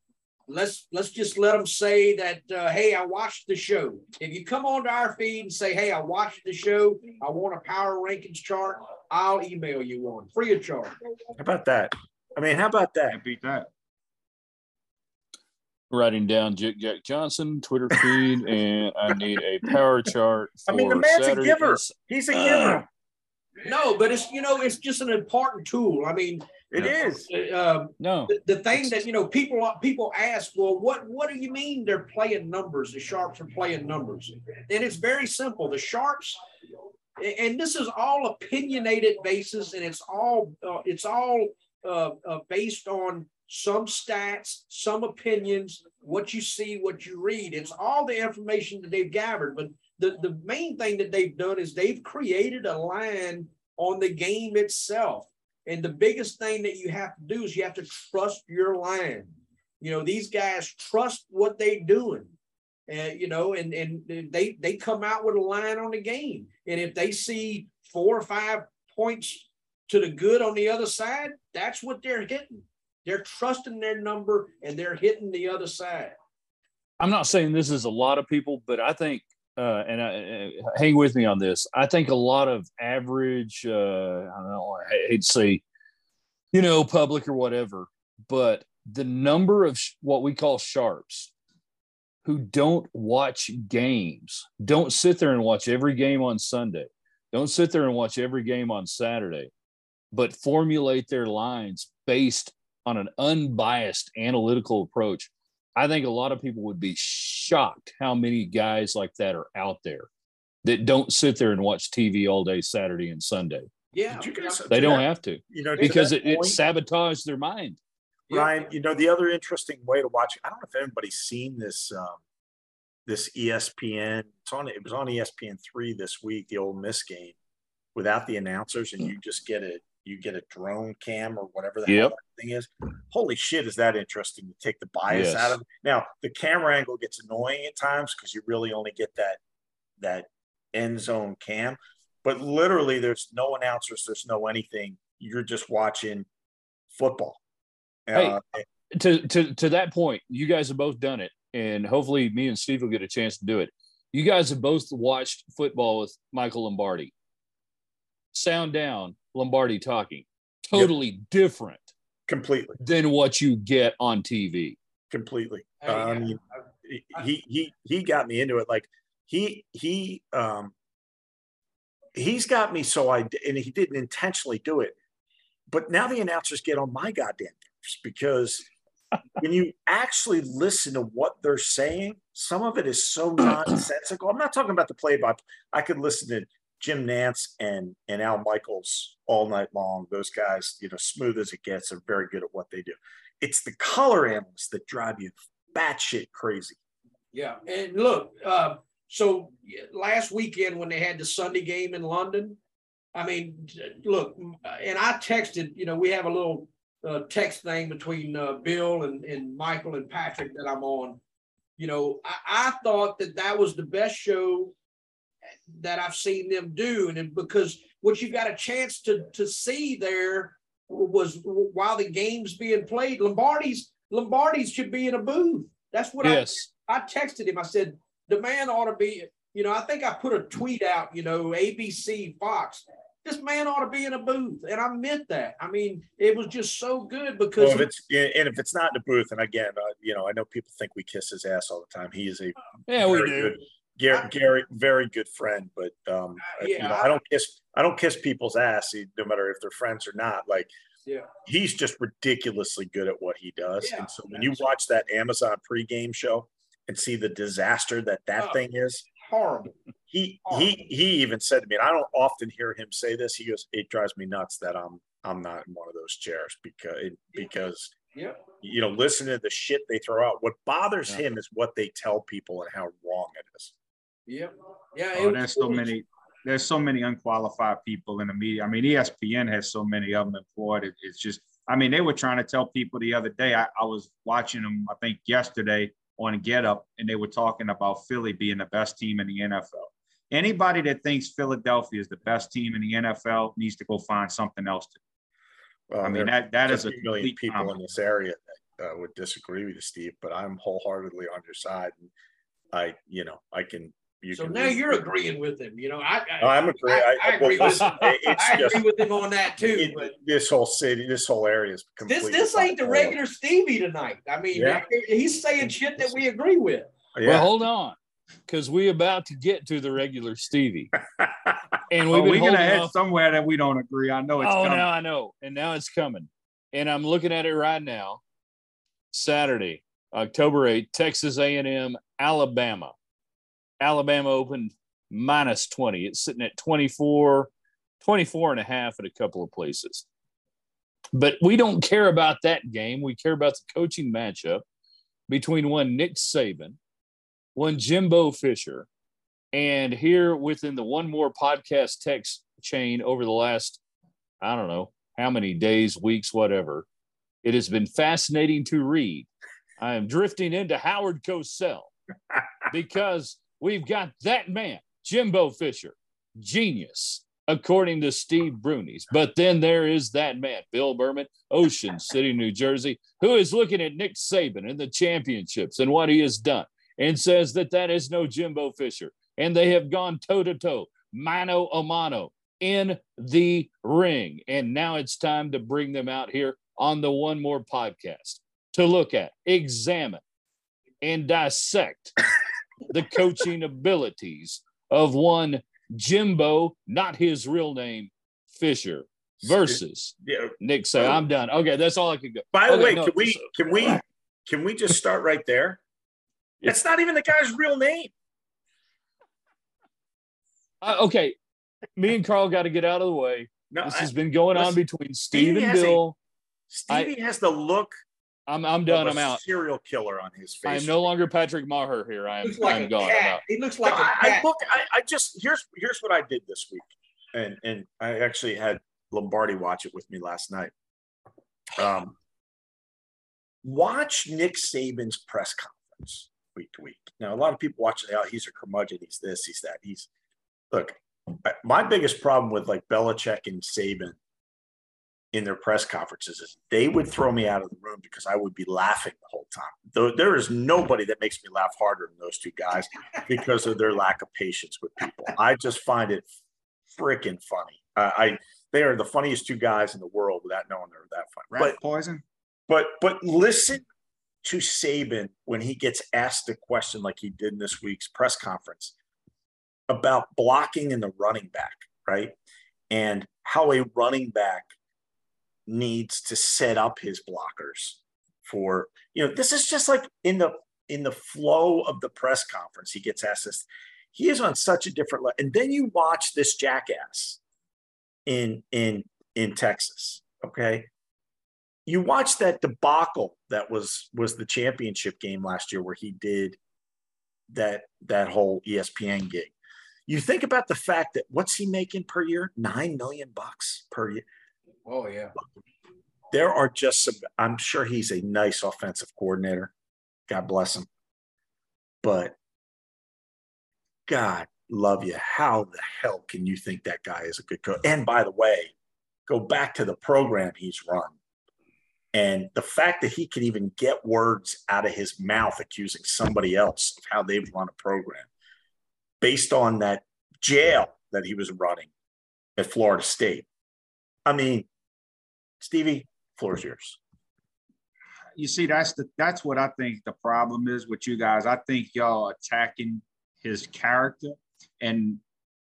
let's let's just let them say that uh, hey i watched the show. If you come on to our feed and say hey i watched the show i want a power rankings chart i'll email you one. Free of charge. How about that? I mean how about that? Can't beat that. Writing down Jack Jack Johnson Twitter feed, [LAUGHS] and I need a power chart. I mean, the for man's a giver. He's a giver. no but it's you know it's just an important tool i mean It is. uh, No, the, the thing that you know people people ask well what what do you mean they're playing numbers the sharps are playing numbers and it's very simple the sharps and this is all opinionated basis and it's all uh, it's all uh, uh, based on some stats some opinions what you see what you read it's all the information that they've gathered but the, the main thing that they've done is they've created a line on the game itself and the biggest thing that you have to do is you have to trust your line. You know, these guys trust what they're doing. And you know, and and they they come out with a line on the game. And if they see four or five points to the good on the other side, that's what they're hitting. They're trusting their number and they're hitting the other side. I'm not saying this is a lot of people, but I think, uh, and I, uh, hang with me on this. I think a lot of average, uh, I don't know, I hate to say, you know, public or whatever, but the number of sh- what we call sharps who don't watch games, don't sit there and watch every game on Sunday, don't sit there and watch every game on Saturday, but formulate their lines based on an unbiased analytical approach. I think a lot of people would be shocked how many guys like that are out there that don't sit there and watch TV all day Saturday and Sunday. Yeah. You guys- They don't that- have to You know, because that it, it point, sabotaged their mind. Yeah. You know, the other interesting way to watch, I don't know if anybody's seen this, um, this ESPN, it's on, it was on ESPN three this week, the Ole Miss game without the announcers and you just get a, you get a drone cam or whatever the hell Yep. that thing is. Holy shit, is that interesting to take the bias Yes. out of it. Now, the camera angle gets annoying at times because you really only get that, that end zone cam. But literally, there's no announcers, there's no anything. You're just watching football. Hey, Uh, To to to that point, you guys have both done it, and hopefully, me and Steve will get a chance to do it. You guys have both watched football with Michael Lombardi. Sound down, Lombardi talking. Totally different completely, than what you get on TV. completely. Hey, I yeah. mean, he he he got me into it. Like he he um he's got me so I and he didn't intentionally do it, but now the announcers get on my goddamn nerves because [LAUGHS] when you actually listen to what they're saying, some of it is so [CLEARS THROAT] nonsensical. I'm not talking about the play by. I could listen to Jim Nantz and and Al Michaels all night long. Those guys, you know, smooth as it gets, are very good at what they do. It's the color analysts that drive you batshit crazy. Yeah, and look, uh, so last weekend when they had the Sunday game in London, I mean, look, and I texted. You know, we have a little uh, text thing between uh, Bill and, and Michael and Patrick that I'm on. You know, I, I thought that that was the best show that I've seen them do, and it, because what you got a chance to to see there was while the game's being played, Lombardi's Lombardi's should be in a booth. That's what I Yes. I texted him. I said, the man ought to be, you know, I think I put a tweet out, you know, ABC, Fox. This man ought to be in a booth. And I meant that. I mean, it was just so good because Well, if it's and if it's not in the booth, and again, uh, you know, I know people think we kiss his ass all the time. He is a Yeah, we do. good, Gary, Gary, very good friend. But um, you know, I- I don't kiss, I don't kiss people's ass, no matter if they're friends or not. Like yeah, he's just ridiculously good at what he does. Yeah, and so when you watch that Amazon pregame show and see the disaster that that Oh. thing is, horrible. he he he even said to me, and I don't often hear him say this. He goes, "It drives me nuts that I'm I'm not in one of those chairs because because Yeah. you know, listen to the shit they throw out. What bothers Yeah. him is what they tell people and how wrong it is. Yeah. Yeah. Oh, there's so it many. There's so many unqualified people in the media. I mean, ESPN has so many of them employed. It, it's just. I mean, they were trying to tell people the other day. I, I was watching them. I think yesterday. on Get Up, and they were talking about Philly being the best team in the NFL. Anybody that thinks Philadelphia is the best team in the NFL needs to go find something else to. Well, I mean that that is a million people comment. in this area that uh, would disagree with you, Steve. But I'm wholeheartedly on your side, and I, you know, I can you so now you're agreeing with him. You know, I, I am agreeing. I, I, I agree with him. I agree with him on that too. It, but this whole city, this whole area is completely. this. This ain't the regular Stevie tonight. I mean, yeah. he's saying shit that we agree with. Yeah. Well, hold on, because we about to get to the regular Stevie, [LAUGHS] and we've oh, we're gonna head somewhere that we don't agree. I know it's. Oh, coming. now I know, and now it's coming, and I'm looking at it right now. Saturday, October 8th, Texas A&M, Alabama. Alabama opened minus 20. It's sitting at 24, 24 and a half at a couple of places. But we don't care about that game. We care about the coaching matchup between one Nick Saban, one Jimbo Fisher, and here within the one more podcast text chain over the last, I don't know how many days, weeks, whatever, it has been fascinating to read. I am drifting into Howard Cosell [LAUGHS] because we've got that man, Jimbo Fisher, genius, according to Steve Brunies. But then there is that man, Bill Berman, Ocean City, New Jersey, who is looking at Nick Saban in the championships and what he has done and says that that is no Jimbo Fisher. And they have gone toe to toe, mano a mano in the ring. And now it's time to bring them out here on the One More podcast to look at, examine, and dissect the coaching abilities of one Jimbo, not his real name, Fisher, versus yeah. Nick. So I'm done. Okay, that's all I could go. By the okay, way, no, can we so, can we can we just start right there? It's not even the guy's real name. Uh, okay, me and Carl got to get out of the way. No, this I, has been going listen, on between Steve and Bill. A, Stevie I, has the look I'm I'm done. I'm out. Serial killer on his face. I'm no longer Patrick Maher here. I am like I'm gone. Cat. He looks like no, a cat. I, look, I, I just here's here's what I did this week, and and I actually had Lombardi watch it with me last night. Um, watch Nick Saban's press conference week to week. Now, a lot of people watch it. Oh, he's a curmudgeon. He's this. He's that. He's look. My biggest problem with like Belichick and Saban in their press conferences is they would throw me out of the room because I would be laughing the whole time. Though there is nobody that makes me laugh harder than those two guys [LAUGHS] because of their lack of patience with people. I just find it freaking funny. Uh, I they are the funniest two guys in the world without knowing they're that funny. Rat but, poison. But but listen to Saban when he gets asked a question like he did in this week's press conference about blocking in the running back, right? And how a running back needs to set up his blockers for you know this is just like in the in the flow of the press conference he gets asked this he is on such a different level and then you watch this jackass in in in texas okay? You watch that debacle that was was the championship game last year where he did that that whole espn gig. You think about the fact that what's he making per year? Nine million bucks per year Oh yeah. There are just some. I'm sure he's a nice offensive coordinator. God bless him. But God love you. How the hell can you think that guy is a good coach? And by the way, go back to the program he's run. And the fact that he can even get words out of his mouth accusing somebody else of how they've run a program based on that jail that he was running at Florida State. I mean, Stevie, floor is yours. You see, that's the that's what I think the problem is with you guys. I think y'all attacking his character, and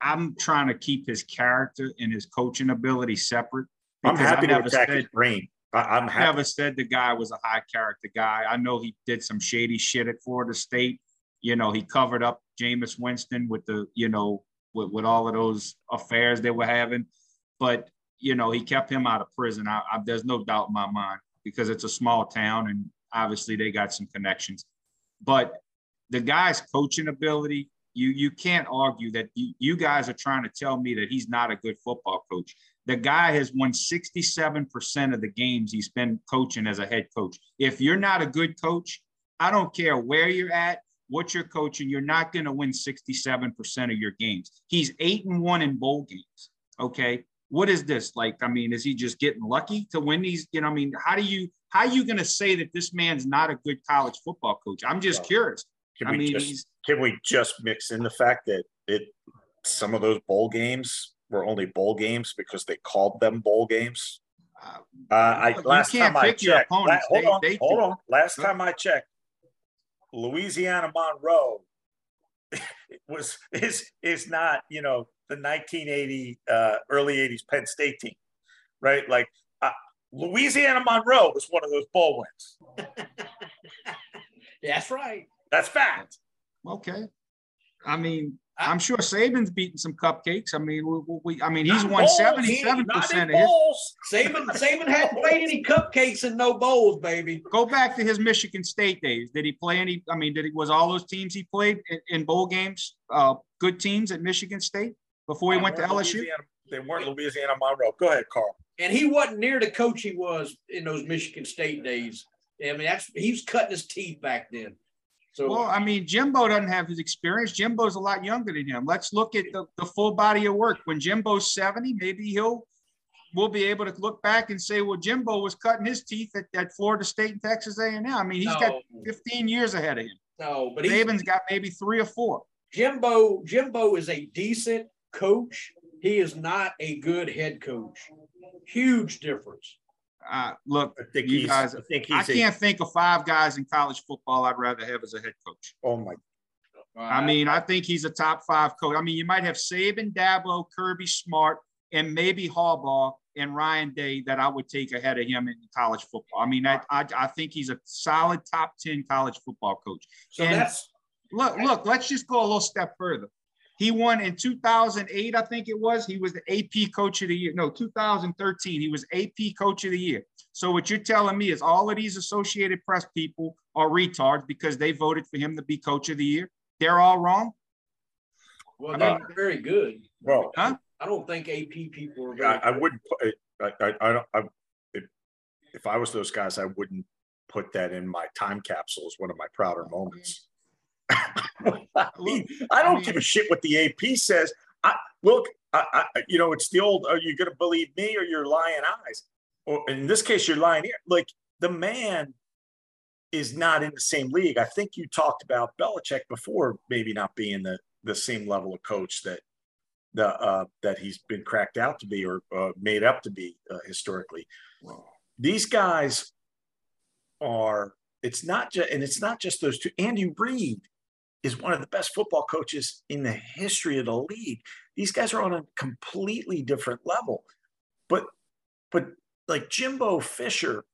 I'm trying to keep his character and his coaching ability separate. I'm happy to attack said, his brain. I, am never said the guy was a high character guy. I know he did some shady shit at Florida State. You know, he covered up Jameis Winston with the, you know, with, with all of those affairs they were having. But you know, he kept him out of prison. I, I, there's no doubt in my mind because it's a small town and obviously they got some connections. But the guy's coaching ability, you you can't argue that you, you guys are trying to tell me that he's not a good football coach. The guy has won 67% of the games he's been coaching as a head coach. If you're not a good coach, I don't care where you're at, what you're coaching, you're not going to win 67% of your games. He's eight and one in bowl games. Okay. What is this like? I mean, is he just getting lucky to win these? You know, I mean, how do you how are you going to say that this man's not a good college football coach? I'm just curious. Can I we mean, just he's can we just mix in the fact that it some of those bowl games were only bowl games because they called them bowl games? uh, Uh, I last time I checked, la- hold They- on, they hold do. on. Last Go time I checked, Louisiana Monroe [LAUGHS] was is is not you know the 1980 uh, early 80s Penn State team, right? Like uh, Louisiana Monroe was one of those bowl wins. [LAUGHS] That's right. That's fact. okay. I mean, I'm sure Saban's beaten some cupcakes. I mean, we, we- we I mean, he's Not won bowls, 77 not percent in of his. Saban, Saban hadn't played any cupcakes and no bowls, baby. Go back to his Michigan State days. Did he play any? I mean, did he was all those teams he played in, in bowl games? Uh, good teams at Michigan State before he They went to LSU. Louisiana- They weren't Louisiana Monroe. Go ahead, Carl. And he wasn't near the coach he was in those Michigan State days. I mean, that's he was cutting his teeth back then. So Well, I mean, Jimbo doesn't have his experience. Jimbo's a lot younger than him. Let's look at the, the full body of work. When Jimbo's 70, maybe he'll we'll be able to look back and say, well, Jimbo was cutting his teeth at, at Florida State and Texas A&M. I mean, he's got 15 years ahead of him. no, but he, Saban's got maybe three or four. Jimbo Jimbo is a decent coach. He is not a good head coach. Huge difference. Uh, look, I think You he's. guys- I think I he's. a- can't think of five guys in college football I'd rather have as a head coach. oh my. I mean, I think he's a top five coach. I mean, you might have Saban, Dabo, Kirby Smart, and maybe Harbaugh and Ryan Day that I would take ahead of him in college football. I mean, I, I, I think he's a solid top 10 college football coach. so and- that's Look, look, let's just go a little step further. He won in 2008, I think it was. He was the AP coach of the year. No, 2013. He was AP coach of the year. So what you're telling me is all of these Associated Press people are retards because they voted for him to be coach of the year. They're all wrong. well, they're mean- very good. Well, I don't think AP people are very I, I wouldn't put it. I, I, I don't. I, if, if I was those guys, I wouldn't put that in my time capsule as one of my prouder moments. [LAUGHS] I, mean, I don't mean- give a shit what the AP says. I look. I, I, you know, it's the old. Are you going to believe me or your lying eyes? Or in this case, you're lying ear. Like the man is not in the same league. I think you talked about Belichick before, maybe not being the the same level of coach that the uh, that he's been cracked out to be or uh, made up to be uh, historically. These guys are. It's not just, and it's not just those two. Andy Reid is one of the best football coaches in the history of the league. These guys are on a completely different level. But, but like Jimbo Fisher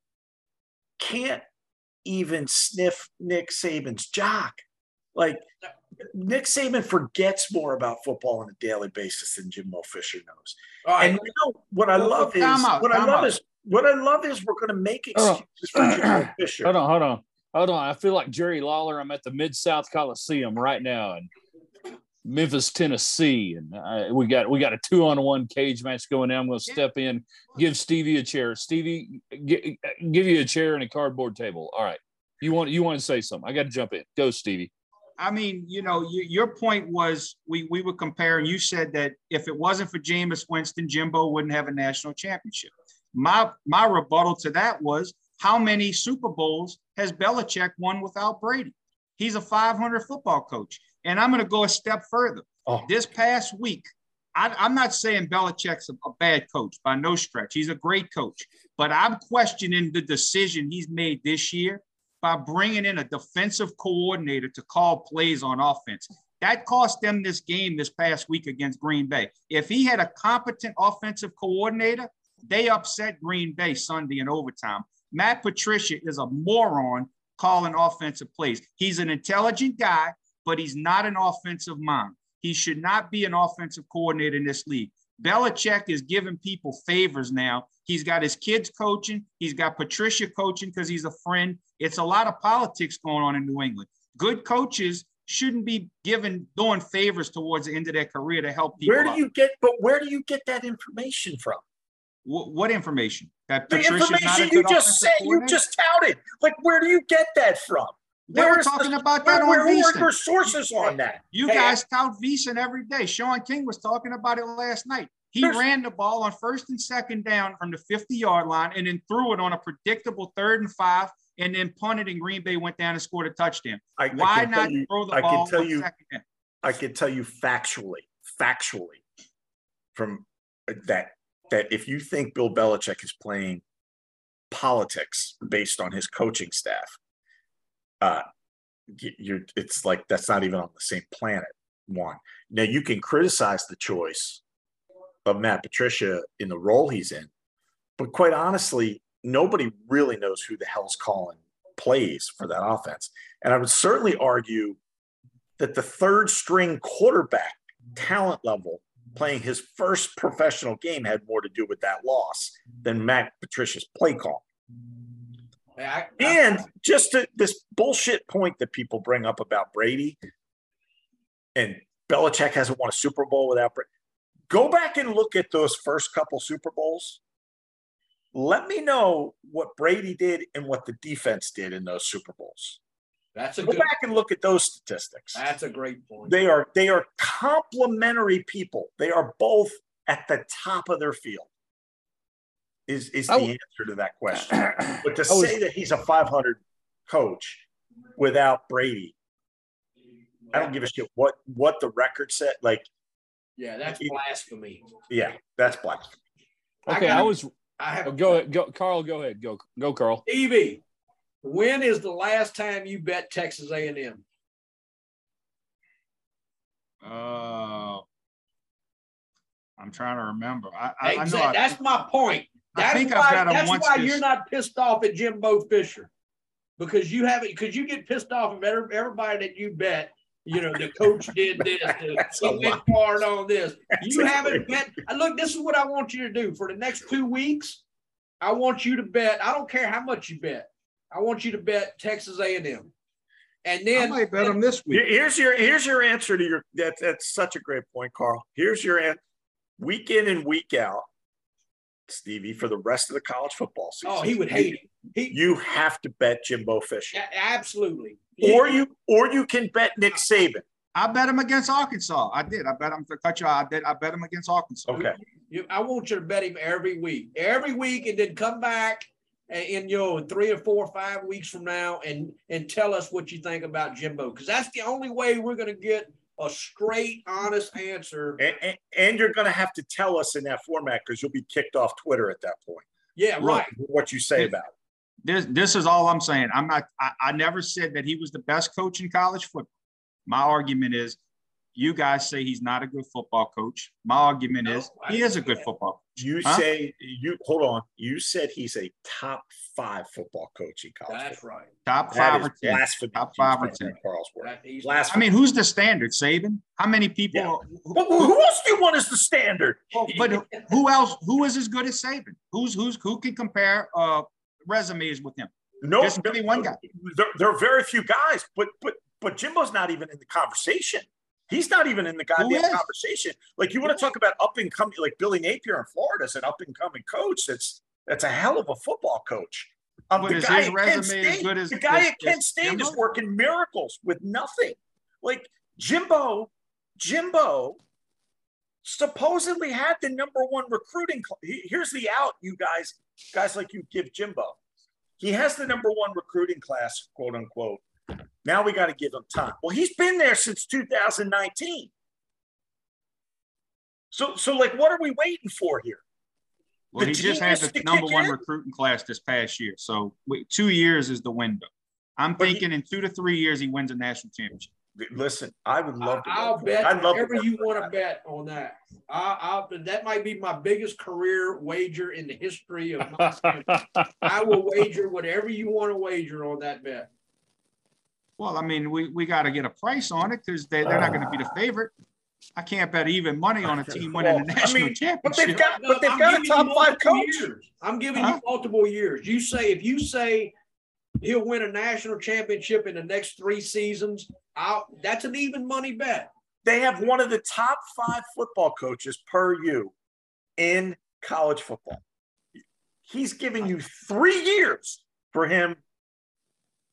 can't even sniff Nick Saban's jock. Like Nick Saban forgets more about football on a daily basis than Jimbo Fisher knows. All right. And you know what I love is out, what I love out. is what I love is we're going to make Oh. excuses for Jimbo Fisher. Hold on, hold on, hold on. I feel like Jerry Lawler. I'm at the Mid South Coliseum right now in Memphis, Tennessee, and uh, we got we got a two on one cage match going on. I'm going to step in, give Stevie a chair. Stevie, gi- give you a chair and a cardboard table. All right. You want you want to say something? I got to jump in. Go, Stevie. I mean, you know, you, your point was we we were comparing. You said that if it wasn't for Jameis Winston, Jimbo wouldn't have a national championship. My my rebuttal to that was how many Super Bowls has Belichick won without Brady? He's a 500 football coach, and I'm going to go a step further. Oh. This past week, I, I'm not saying Belichick's a, a bad coach by no stretch. He's a great coach, but I'm questioning the decision he's made this year by bringing in a defensive coordinator to call plays on offense. That cost them this game this past week against Green Bay. If he had a competent offensive coordinator, they upset Green Bay Sunday in overtime. Matt Patricia is a moron calling offensive plays. He's an intelligent guy, but he's not an offensive mind. He should not be an offensive coordinator in this league. Belichick is giving people favors now. He's got his kids coaching. He's got Patricia coaching because he's a friend. It's a lot of politics going on in New England. Good coaches shouldn't be given doing favors towards the end of their career to help people. Where do out. you get? But where do you get that information from? Wh- what information? That The Patricia's information you just said, you just touted. Like, where do you get that from? They were talking the- about that Where, on where were VSiN. your sources on that? You Hey, guys tout VSiN every day. Sean King was talking about it last night. He ran the ball on first and second down from the 50 yard line and then threw it on a predictable third and five and then punted and Green Bay went down and scored a touchdown. I, I Why tell not you- throw the I can tell on you- second down? I can tell you factually, factually, from that that if you think Bill Belichick is playing politics based on his coaching staff, uh, you're it's like that's not even on the same planet. One now you can criticize the choice of Matt Patricia in the role he's in, but quite honestly, nobody really knows who the hell's calling plays for that offense. And I would certainly argue that the third string quarterback talent level playing his first professional game had more to do with that loss than Matt Patricia's play call. I- I- And just to, this bullshit point that people bring up about Brady and Belichick hasn't won a Super Bowl without Brady. Go back and look at those first couple Super Bowls. Let me know what Brady did and what the defense did in those Super Bowls. That's a Go good. back and look at those statistics. That's a great point. They are they are complementary people. They are both at the top of their field. Is is the oh. answer to that question? [CLEARS THROAT] But to I was- say that he's a 500 coach without Brady, I don't give a shit what what the record said. Like, yeah, that's It- blasphemy. yeah, that's blasphemy. okay, I was I have oh, go ahead, go Carl, go ahead, go go Carl. Stevie. When is the last time you bet Texas A&M? Uh, I'm trying to remember. I, I, I know. Exactly. I, That's my point. I That's think I've why, that's once why this- you're not pissed off at Jimbo Fisher because you haven't because you get pissed off of every- everybody that you bet. You know, the coach [LAUGHS] did this, the, That's he went hard on this. You haven't bet. Look, this is what I want you to do for the next two weeks. I want you to bet. I don't care how much you bet. I want you to bet Texas A&M, and I then might bet him this week. Here's your here's your answer to your that's that's such a great point, Carl. Here's your answer. Week in and week out, Stevie, for the rest of the college football season. oh, he would hate it. He You have to bet Jimbo Fisher. a- absolutely. Or you or you can bet Nick Saban. I bet him against Arkansas. I did. I bet him to cut you. out. I did. I bet him against Arkansas. Okay. You, I want you to bet him every week, every week, and then come back and, and, you know, three or four or five weeks from now, and and tell us what you think about Jimbo, because that's the only way we're going to get a straight, honest answer. And, and, and you're going to have to tell us in that format because you'll be kicked off Twitter at that point. Yeah, What- right. What you say about it. This this is all I'm saying. I'm not. I, I never said that he was the best coach in college football. My argument is, you guys say he's not a good football coach. My argument No, is I he is a good that. football. You Huh? say you hold on. You said he's a top five football coach in college. That's football. right. Top That five or ten. blasphemy. Top five or Benjamin 10. Carl's word. That, he's Blasphemy. I mean, who's the standard, Saban? How many people? Yeah. But who else do you want as the standard? But who else? Who is as good as Saban? Who's who's who can compare uh, resumes with him? No, There's only one guy. There, there are very few guys, but but but Jimbo's not even in the conversation. He's not even in the goddamn conversation. Like you want to talk about up and coming, like Billy Napier in Florida is an up and coming coach. That's that's a hell of a football coach. Um, the guy his at Kent as State, good as- the guy as- at Kent as State is working miracles with nothing. Like Jimbo, Jimbo supposedly had the number one recruiting. cl- Here's the out, you guys, guys like you give Jimbo. He has the number one recruiting class, quote unquote. Now we got to give him time. Well, he's been there since 2019. So, so like, what are we waiting for here? Well, The he just had the number one in? recruiting class this past year. So wait, two years is the window. I'm But he- thinking in two to three years he wins a national championship. Listen, I would love to. I'll bet I'd love whatever work you want to bet on that. I, I'll, that might be my biggest career wager in the history of my. [LAUGHS] I will wager whatever you want to wager on that bet. Well, I mean, we, we got to get a price on it because they, they're not going to be the favorite. I can't bet even money on a team winning Well, the I national mean, championship. But they've got, but they've I'm got a giving you top five multiple coach. years. I'm giving Huh? you multiple years. You say if you say he'll win a national championship in the next three seasons, I'll, that's an even money bet. They have one of the top five football coaches per you in college football. He's giving you three years for him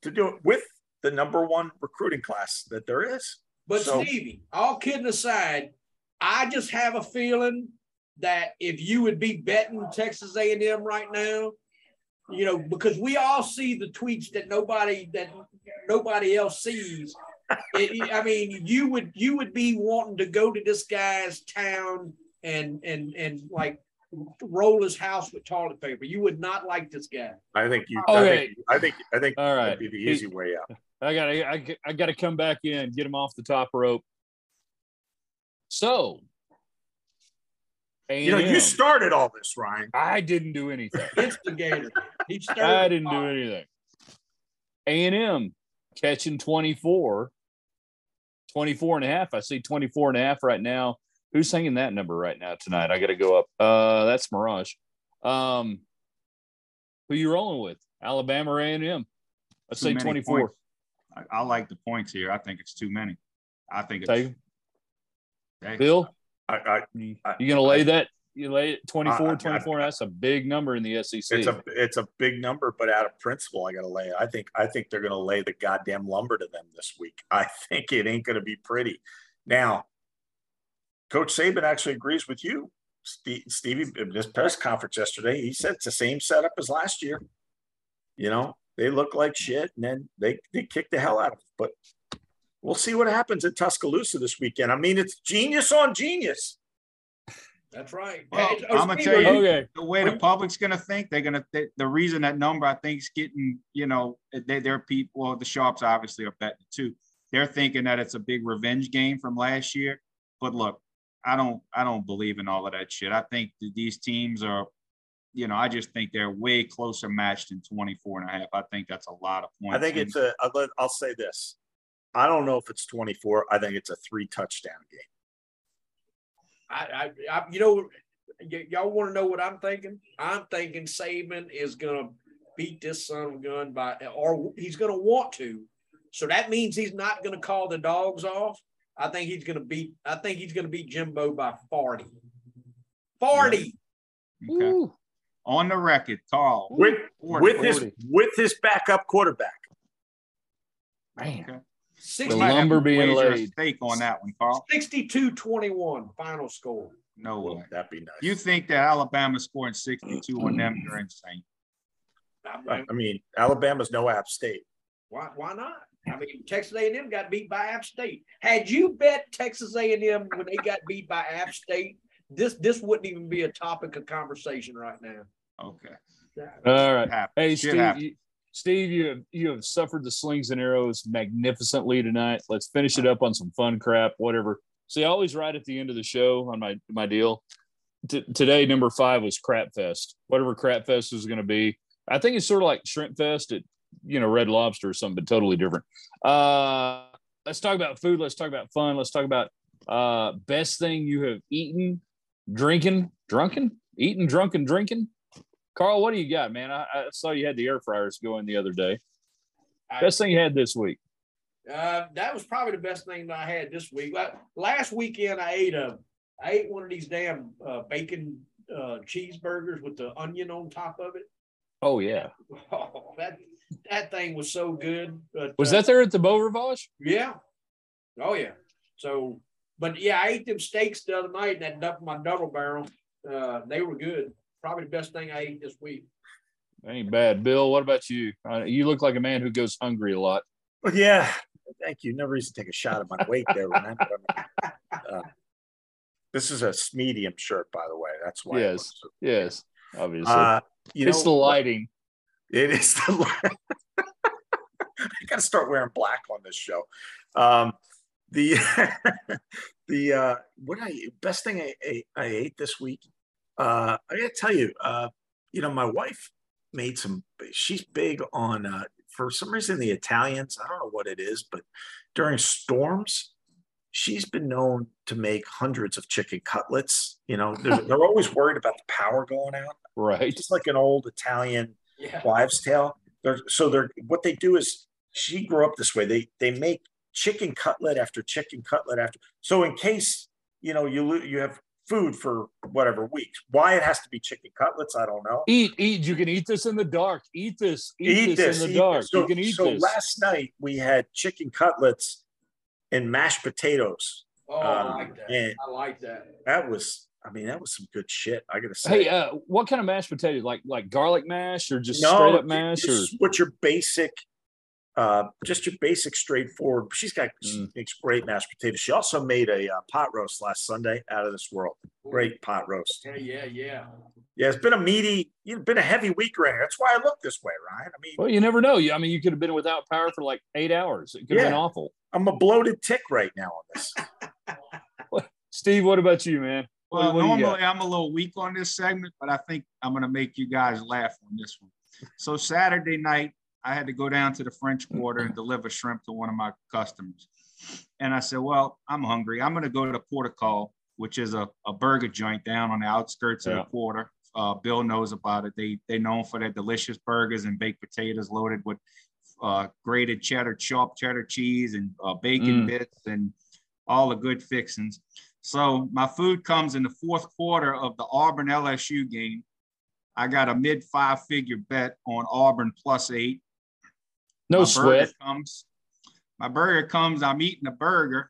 to do it with the number one recruiting class that there is. But So- Stevie, all kidding aside, I just have a feeling that if you would be betting Texas A&M right now, you know, because we all see the tweets that nobody that nobody else sees. [LAUGHS] It- I mean, you would you would be wanting to go to this guy's town and and and like roll his house with toilet paper. You would not like this guy. I think you. Okay. I oh, think I think I think All right. that'd be the easy way out. I got to I, I got to come back in, get him off the top rope. So, You know, A&M, you started all this, Ryan. I didn't do anything. [LAUGHS] Instigator. He stirred I didn't do anything. A&M catching 24, 24 and a half. I see 24 and a half right now. Who's hanging that number right now tonight? I got to go up. Uh, that's Mirage. Um, who you rolling with? Alabama or A&M? Let's say 24. points. I, I like the points here. I think it's too many. I think it's Take 'em. Hey, Bill, I, I you I- you gonna lay that? You lay it 24, I- I- 24. That's a big number in the SEC. it's a it's a big number, but out of principle, I got to lay. it. I think I think they're going to lay the goddamn lumber to them this week. [LAUGHS] I think it ain't going to be pretty. Now, Coach Saban actually agrees with you, Steve, Stevie. In this press conference yesterday, he said it's the same setup as last year. You know, they look like shit, and then they they kick the hell out of. It. But we'll see what happens in Tuscaloosa this weekend. I mean, it's genius on genius. That's right. Well, Hey, oh, I'ma tell you- okay. the way the public's going to think, they're going to, they, the reason that number I think is getting, you know, they, they're people, well, the Sharps obviously are betting too. They're thinking that it's a big revenge game from last year. But look, I don't, I don't believe in all of that shit. I think that these teams are, you know, I just think they're way closer matched than 24 and a half. I think that's a lot of points. I think it's a. I'll, let- I'll say this. I don't know if it's 24. I think it's a three touchdown game. I, I, I you know, y- y'all want to know what I'm thinking? I'm thinking Saban is gonna beat this son of a gun by, or he's gonna want to. So that means he's not gonna call the dogs off. I think he's gonna beat. I think he's gonna beat Jimbo by forty. Forty. okay. Ooh. On the record, Carl. With 40. with his with his backup quarterback. Man. Okay. The 60, Might lumber being wager a laid. Stake on that one, Carl. 62-21 final score. No way. That'd be nice. You think that Alabama scoring 62 on them, you're insane. I I mean, I mean, Alabama's no App State. why, why not? I mean, Texas A&M got beat by App State. Had you bet Texas A&M when they got beat by App State, this this wouldn't even be a topic of conversation right now. Okay. All right. Hey, Shit Steve, happens. you, Steve, you have you have suffered the slings and arrows magnificently tonight. Let's finish it up on some fun crap, whatever. See, I always write at the end of the show on my my deal. T- today, number five was Crap Fest. Whatever Crap Fest is going to be, I think it's sort of like Shrimp Fest at you know Red Lobster or something, but totally different. Uh, let's talk about food. Let's talk about fun. Let's talk about uh, best thing you have eaten, drinking, drunken, eaten, drunken, drinking. Carl, what do you got, man? I, I saw you had the air fryers going the other day. I- Best thing you had this week. Uh, that was probably the best thing that I had this week. Last weekend, I ate a, I ate one of these damn uh, bacon uh, cheeseburgers with the onion on top of it. Oh yeah, [LAUGHS] Oh, that that thing was so good. But, was uh, that there at the Beau Rivage? Yeah. Oh yeah. So, but yeah, I ate them steaks the other night. And that my double barrel. Uh, they were good. Probably the best thing I ate this week. Ain't bad, Bill. What about you? Uh, you look like a man who goes hungry a lot. Well, yeah. Thank you. No reason to take a shot at my weight there, Ryan. but I mean, uh, this is a medium shirt, by the way. That's why. it Yes. so- Yes, obviously. Uh, you it's the lighting. It is the light. [LAUGHS] I got to start wearing black on this show. Um, the [LAUGHS] the uh, what I best thing I, I, I ate this week. Uh, I got to tell you, uh, you know, my wife made some. She's big on uh, for some reason the Italians. I don't know what it is, but during storms, she's been known to make hundreds of chicken cutlets. You know, they're, [LAUGHS] they're always worried about the power going out. Right. Just like an old Italian Yeah. wives' tale. They're so they're what they do is she grew up this way. They they make chicken cutlet after chicken cutlet after. So in case you know you you have food for whatever weeks. Why it has to be chicken cutlets, I don't know. Eat, eat. You can eat this in the dark. Eat this. Eat, eat this, this, in the dark. So, you can eat so this. last night we had chicken cutlets and mashed potatoes. Oh, um, I like that. I like that. That was, I mean, that was some good shit. I gotta say. Hey, uh, what kind of mashed potatoes? Like like garlic mash or just no, straight up mash? Or what your basic uh, just your basic straightforward. She's got mm. makes great mashed potatoes. She also made a uh, pot roast last Sunday out of this world. Great pot roast. Yeah, yeah, yeah. Yeah, it's been a meaty, it's been a heavy week right That's why I look this way, Ryan. I mean, well, you never know. I mean, you could have been without power for like eight hours. It could yeah, have been awful. I'm a bloated tick right now on this. [LAUGHS] Steve, what about you, man? Well, what, what normally I'm a little weak on this segment, but I think I'm going to make you guys laugh on this one. So Saturday night, I had to go down to the French Quarter and deliver shrimp to one of my customers. And I said, Well, I'm hungry. I'm going to go to Port of Call, which is a, a burger joint down on the outskirts yeah. of the quarter. Uh, Bill knows about it. They they're known for their delicious burgers and baked potatoes loaded with uh, grated cheddar, chopped cheddar cheese, and uh, bacon mm. bits, and all the good fixings. So my food comes in the fourth quarter of the Auburn LSU game. I got a mid five figure bet on Auburn plus eight. No my sweat. Comes, my burger comes. I'm eating a burger,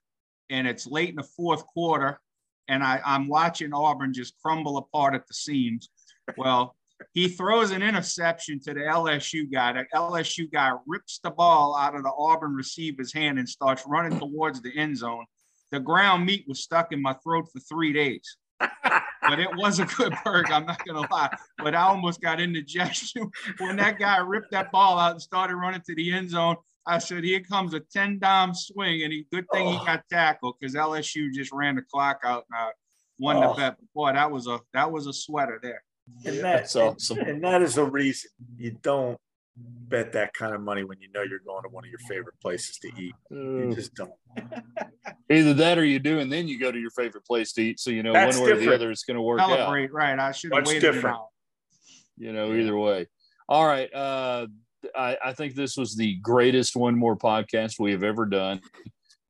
and it's late in the fourth quarter, and I, I'm watching Auburn just crumble apart at the seams. Well, he throws an interception to the LSU guy. The LSU guy rips the ball out of the Auburn receiver's hand and starts running towards the end zone. The ground meat was stuck in my throat for three days [LAUGHS] but it was a good [LAUGHS] perk. I'm not gonna lie. But I almost got indigestion [LAUGHS] when that guy ripped that ball out and started running to the end zone. I said, "Here comes a ten dime swing," and he good thing he oh. got tackled because LSU just ran the clock out and I won oh. the bet. Boy, that was a that was a sweater there. And that's awesome. And that is the reason you don't bet that kind of money when you know you're going to one of your favorite places to eat. You just don't. [LAUGHS] Either that or you do, and then you go to your favorite place to eat. So you know That's one way different. or the other it's going to work Celebrate, out. Right. I should have waited different. out. You know, either way. All right. Uh, I, I think this was the greatest one more podcast we have ever done.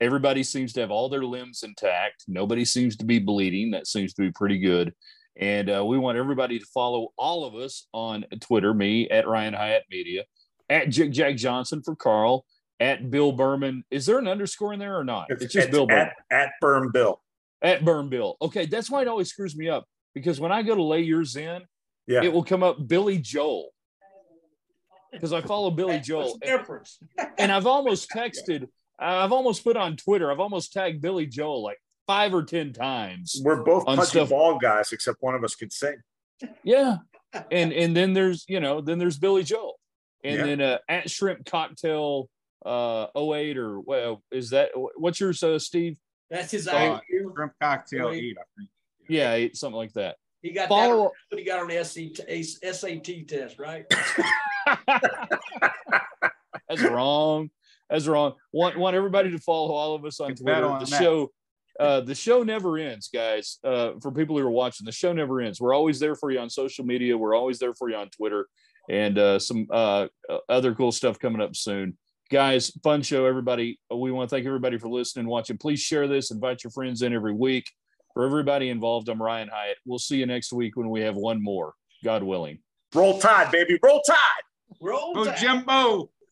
Everybody seems to have all their limbs intact. Nobody seems to be bleeding. That seems to be pretty good. And uh, we want everybody to follow all of us on Twitter, me at Ryan Hyatt Media, at Jig Jack Johnson for Carl, at Bill Berman. Is there an underscore in there or not? It's, it's just Bill Berman. At, at Berm Bill. At Berm Bill. Okay, that's why it always screws me up because when I go to lay yours in, yeah. it will come up Billy Joel because I follow Billy Joel. difference? and I've almost [LAUGHS] texted, I've almost put on Twitter, I've almost tagged Billy Joel like five or ten times. We're both punchy stuff. ball guys, except one of us can sing. Yeah, [LAUGHS] and and then there's you know then there's Billy Joel, and yeah. then uh, at Shrimp Cocktail uh 08 or well is that what's yours uh, Steve? That's his uh, Shrimp Cocktail eight, I think. Yeah, eight, something like that. He got Follow, that. He got on the SAT, SAT test, right? [LAUGHS] [LAUGHS] That's wrong. That's wrong. Want want everybody to follow all of us on Twitter. On the that. show uh, the show never ends, guys. Uh, for people who are watching, the show never ends. We're always there for you on social media. We're always there for you on Twitter, and uh, some uh, other cool stuff coming up soon. Guys, fun show, everybody. We want to thank everybody for listening, watching. Please share this. Invite your friends in every week. For everybody involved, I'm Ryan Hyatt. We'll see you next week when we have one more, God willing. Roll Tide, baby. Roll Tide. Roll Tide. Oh, Jimbo.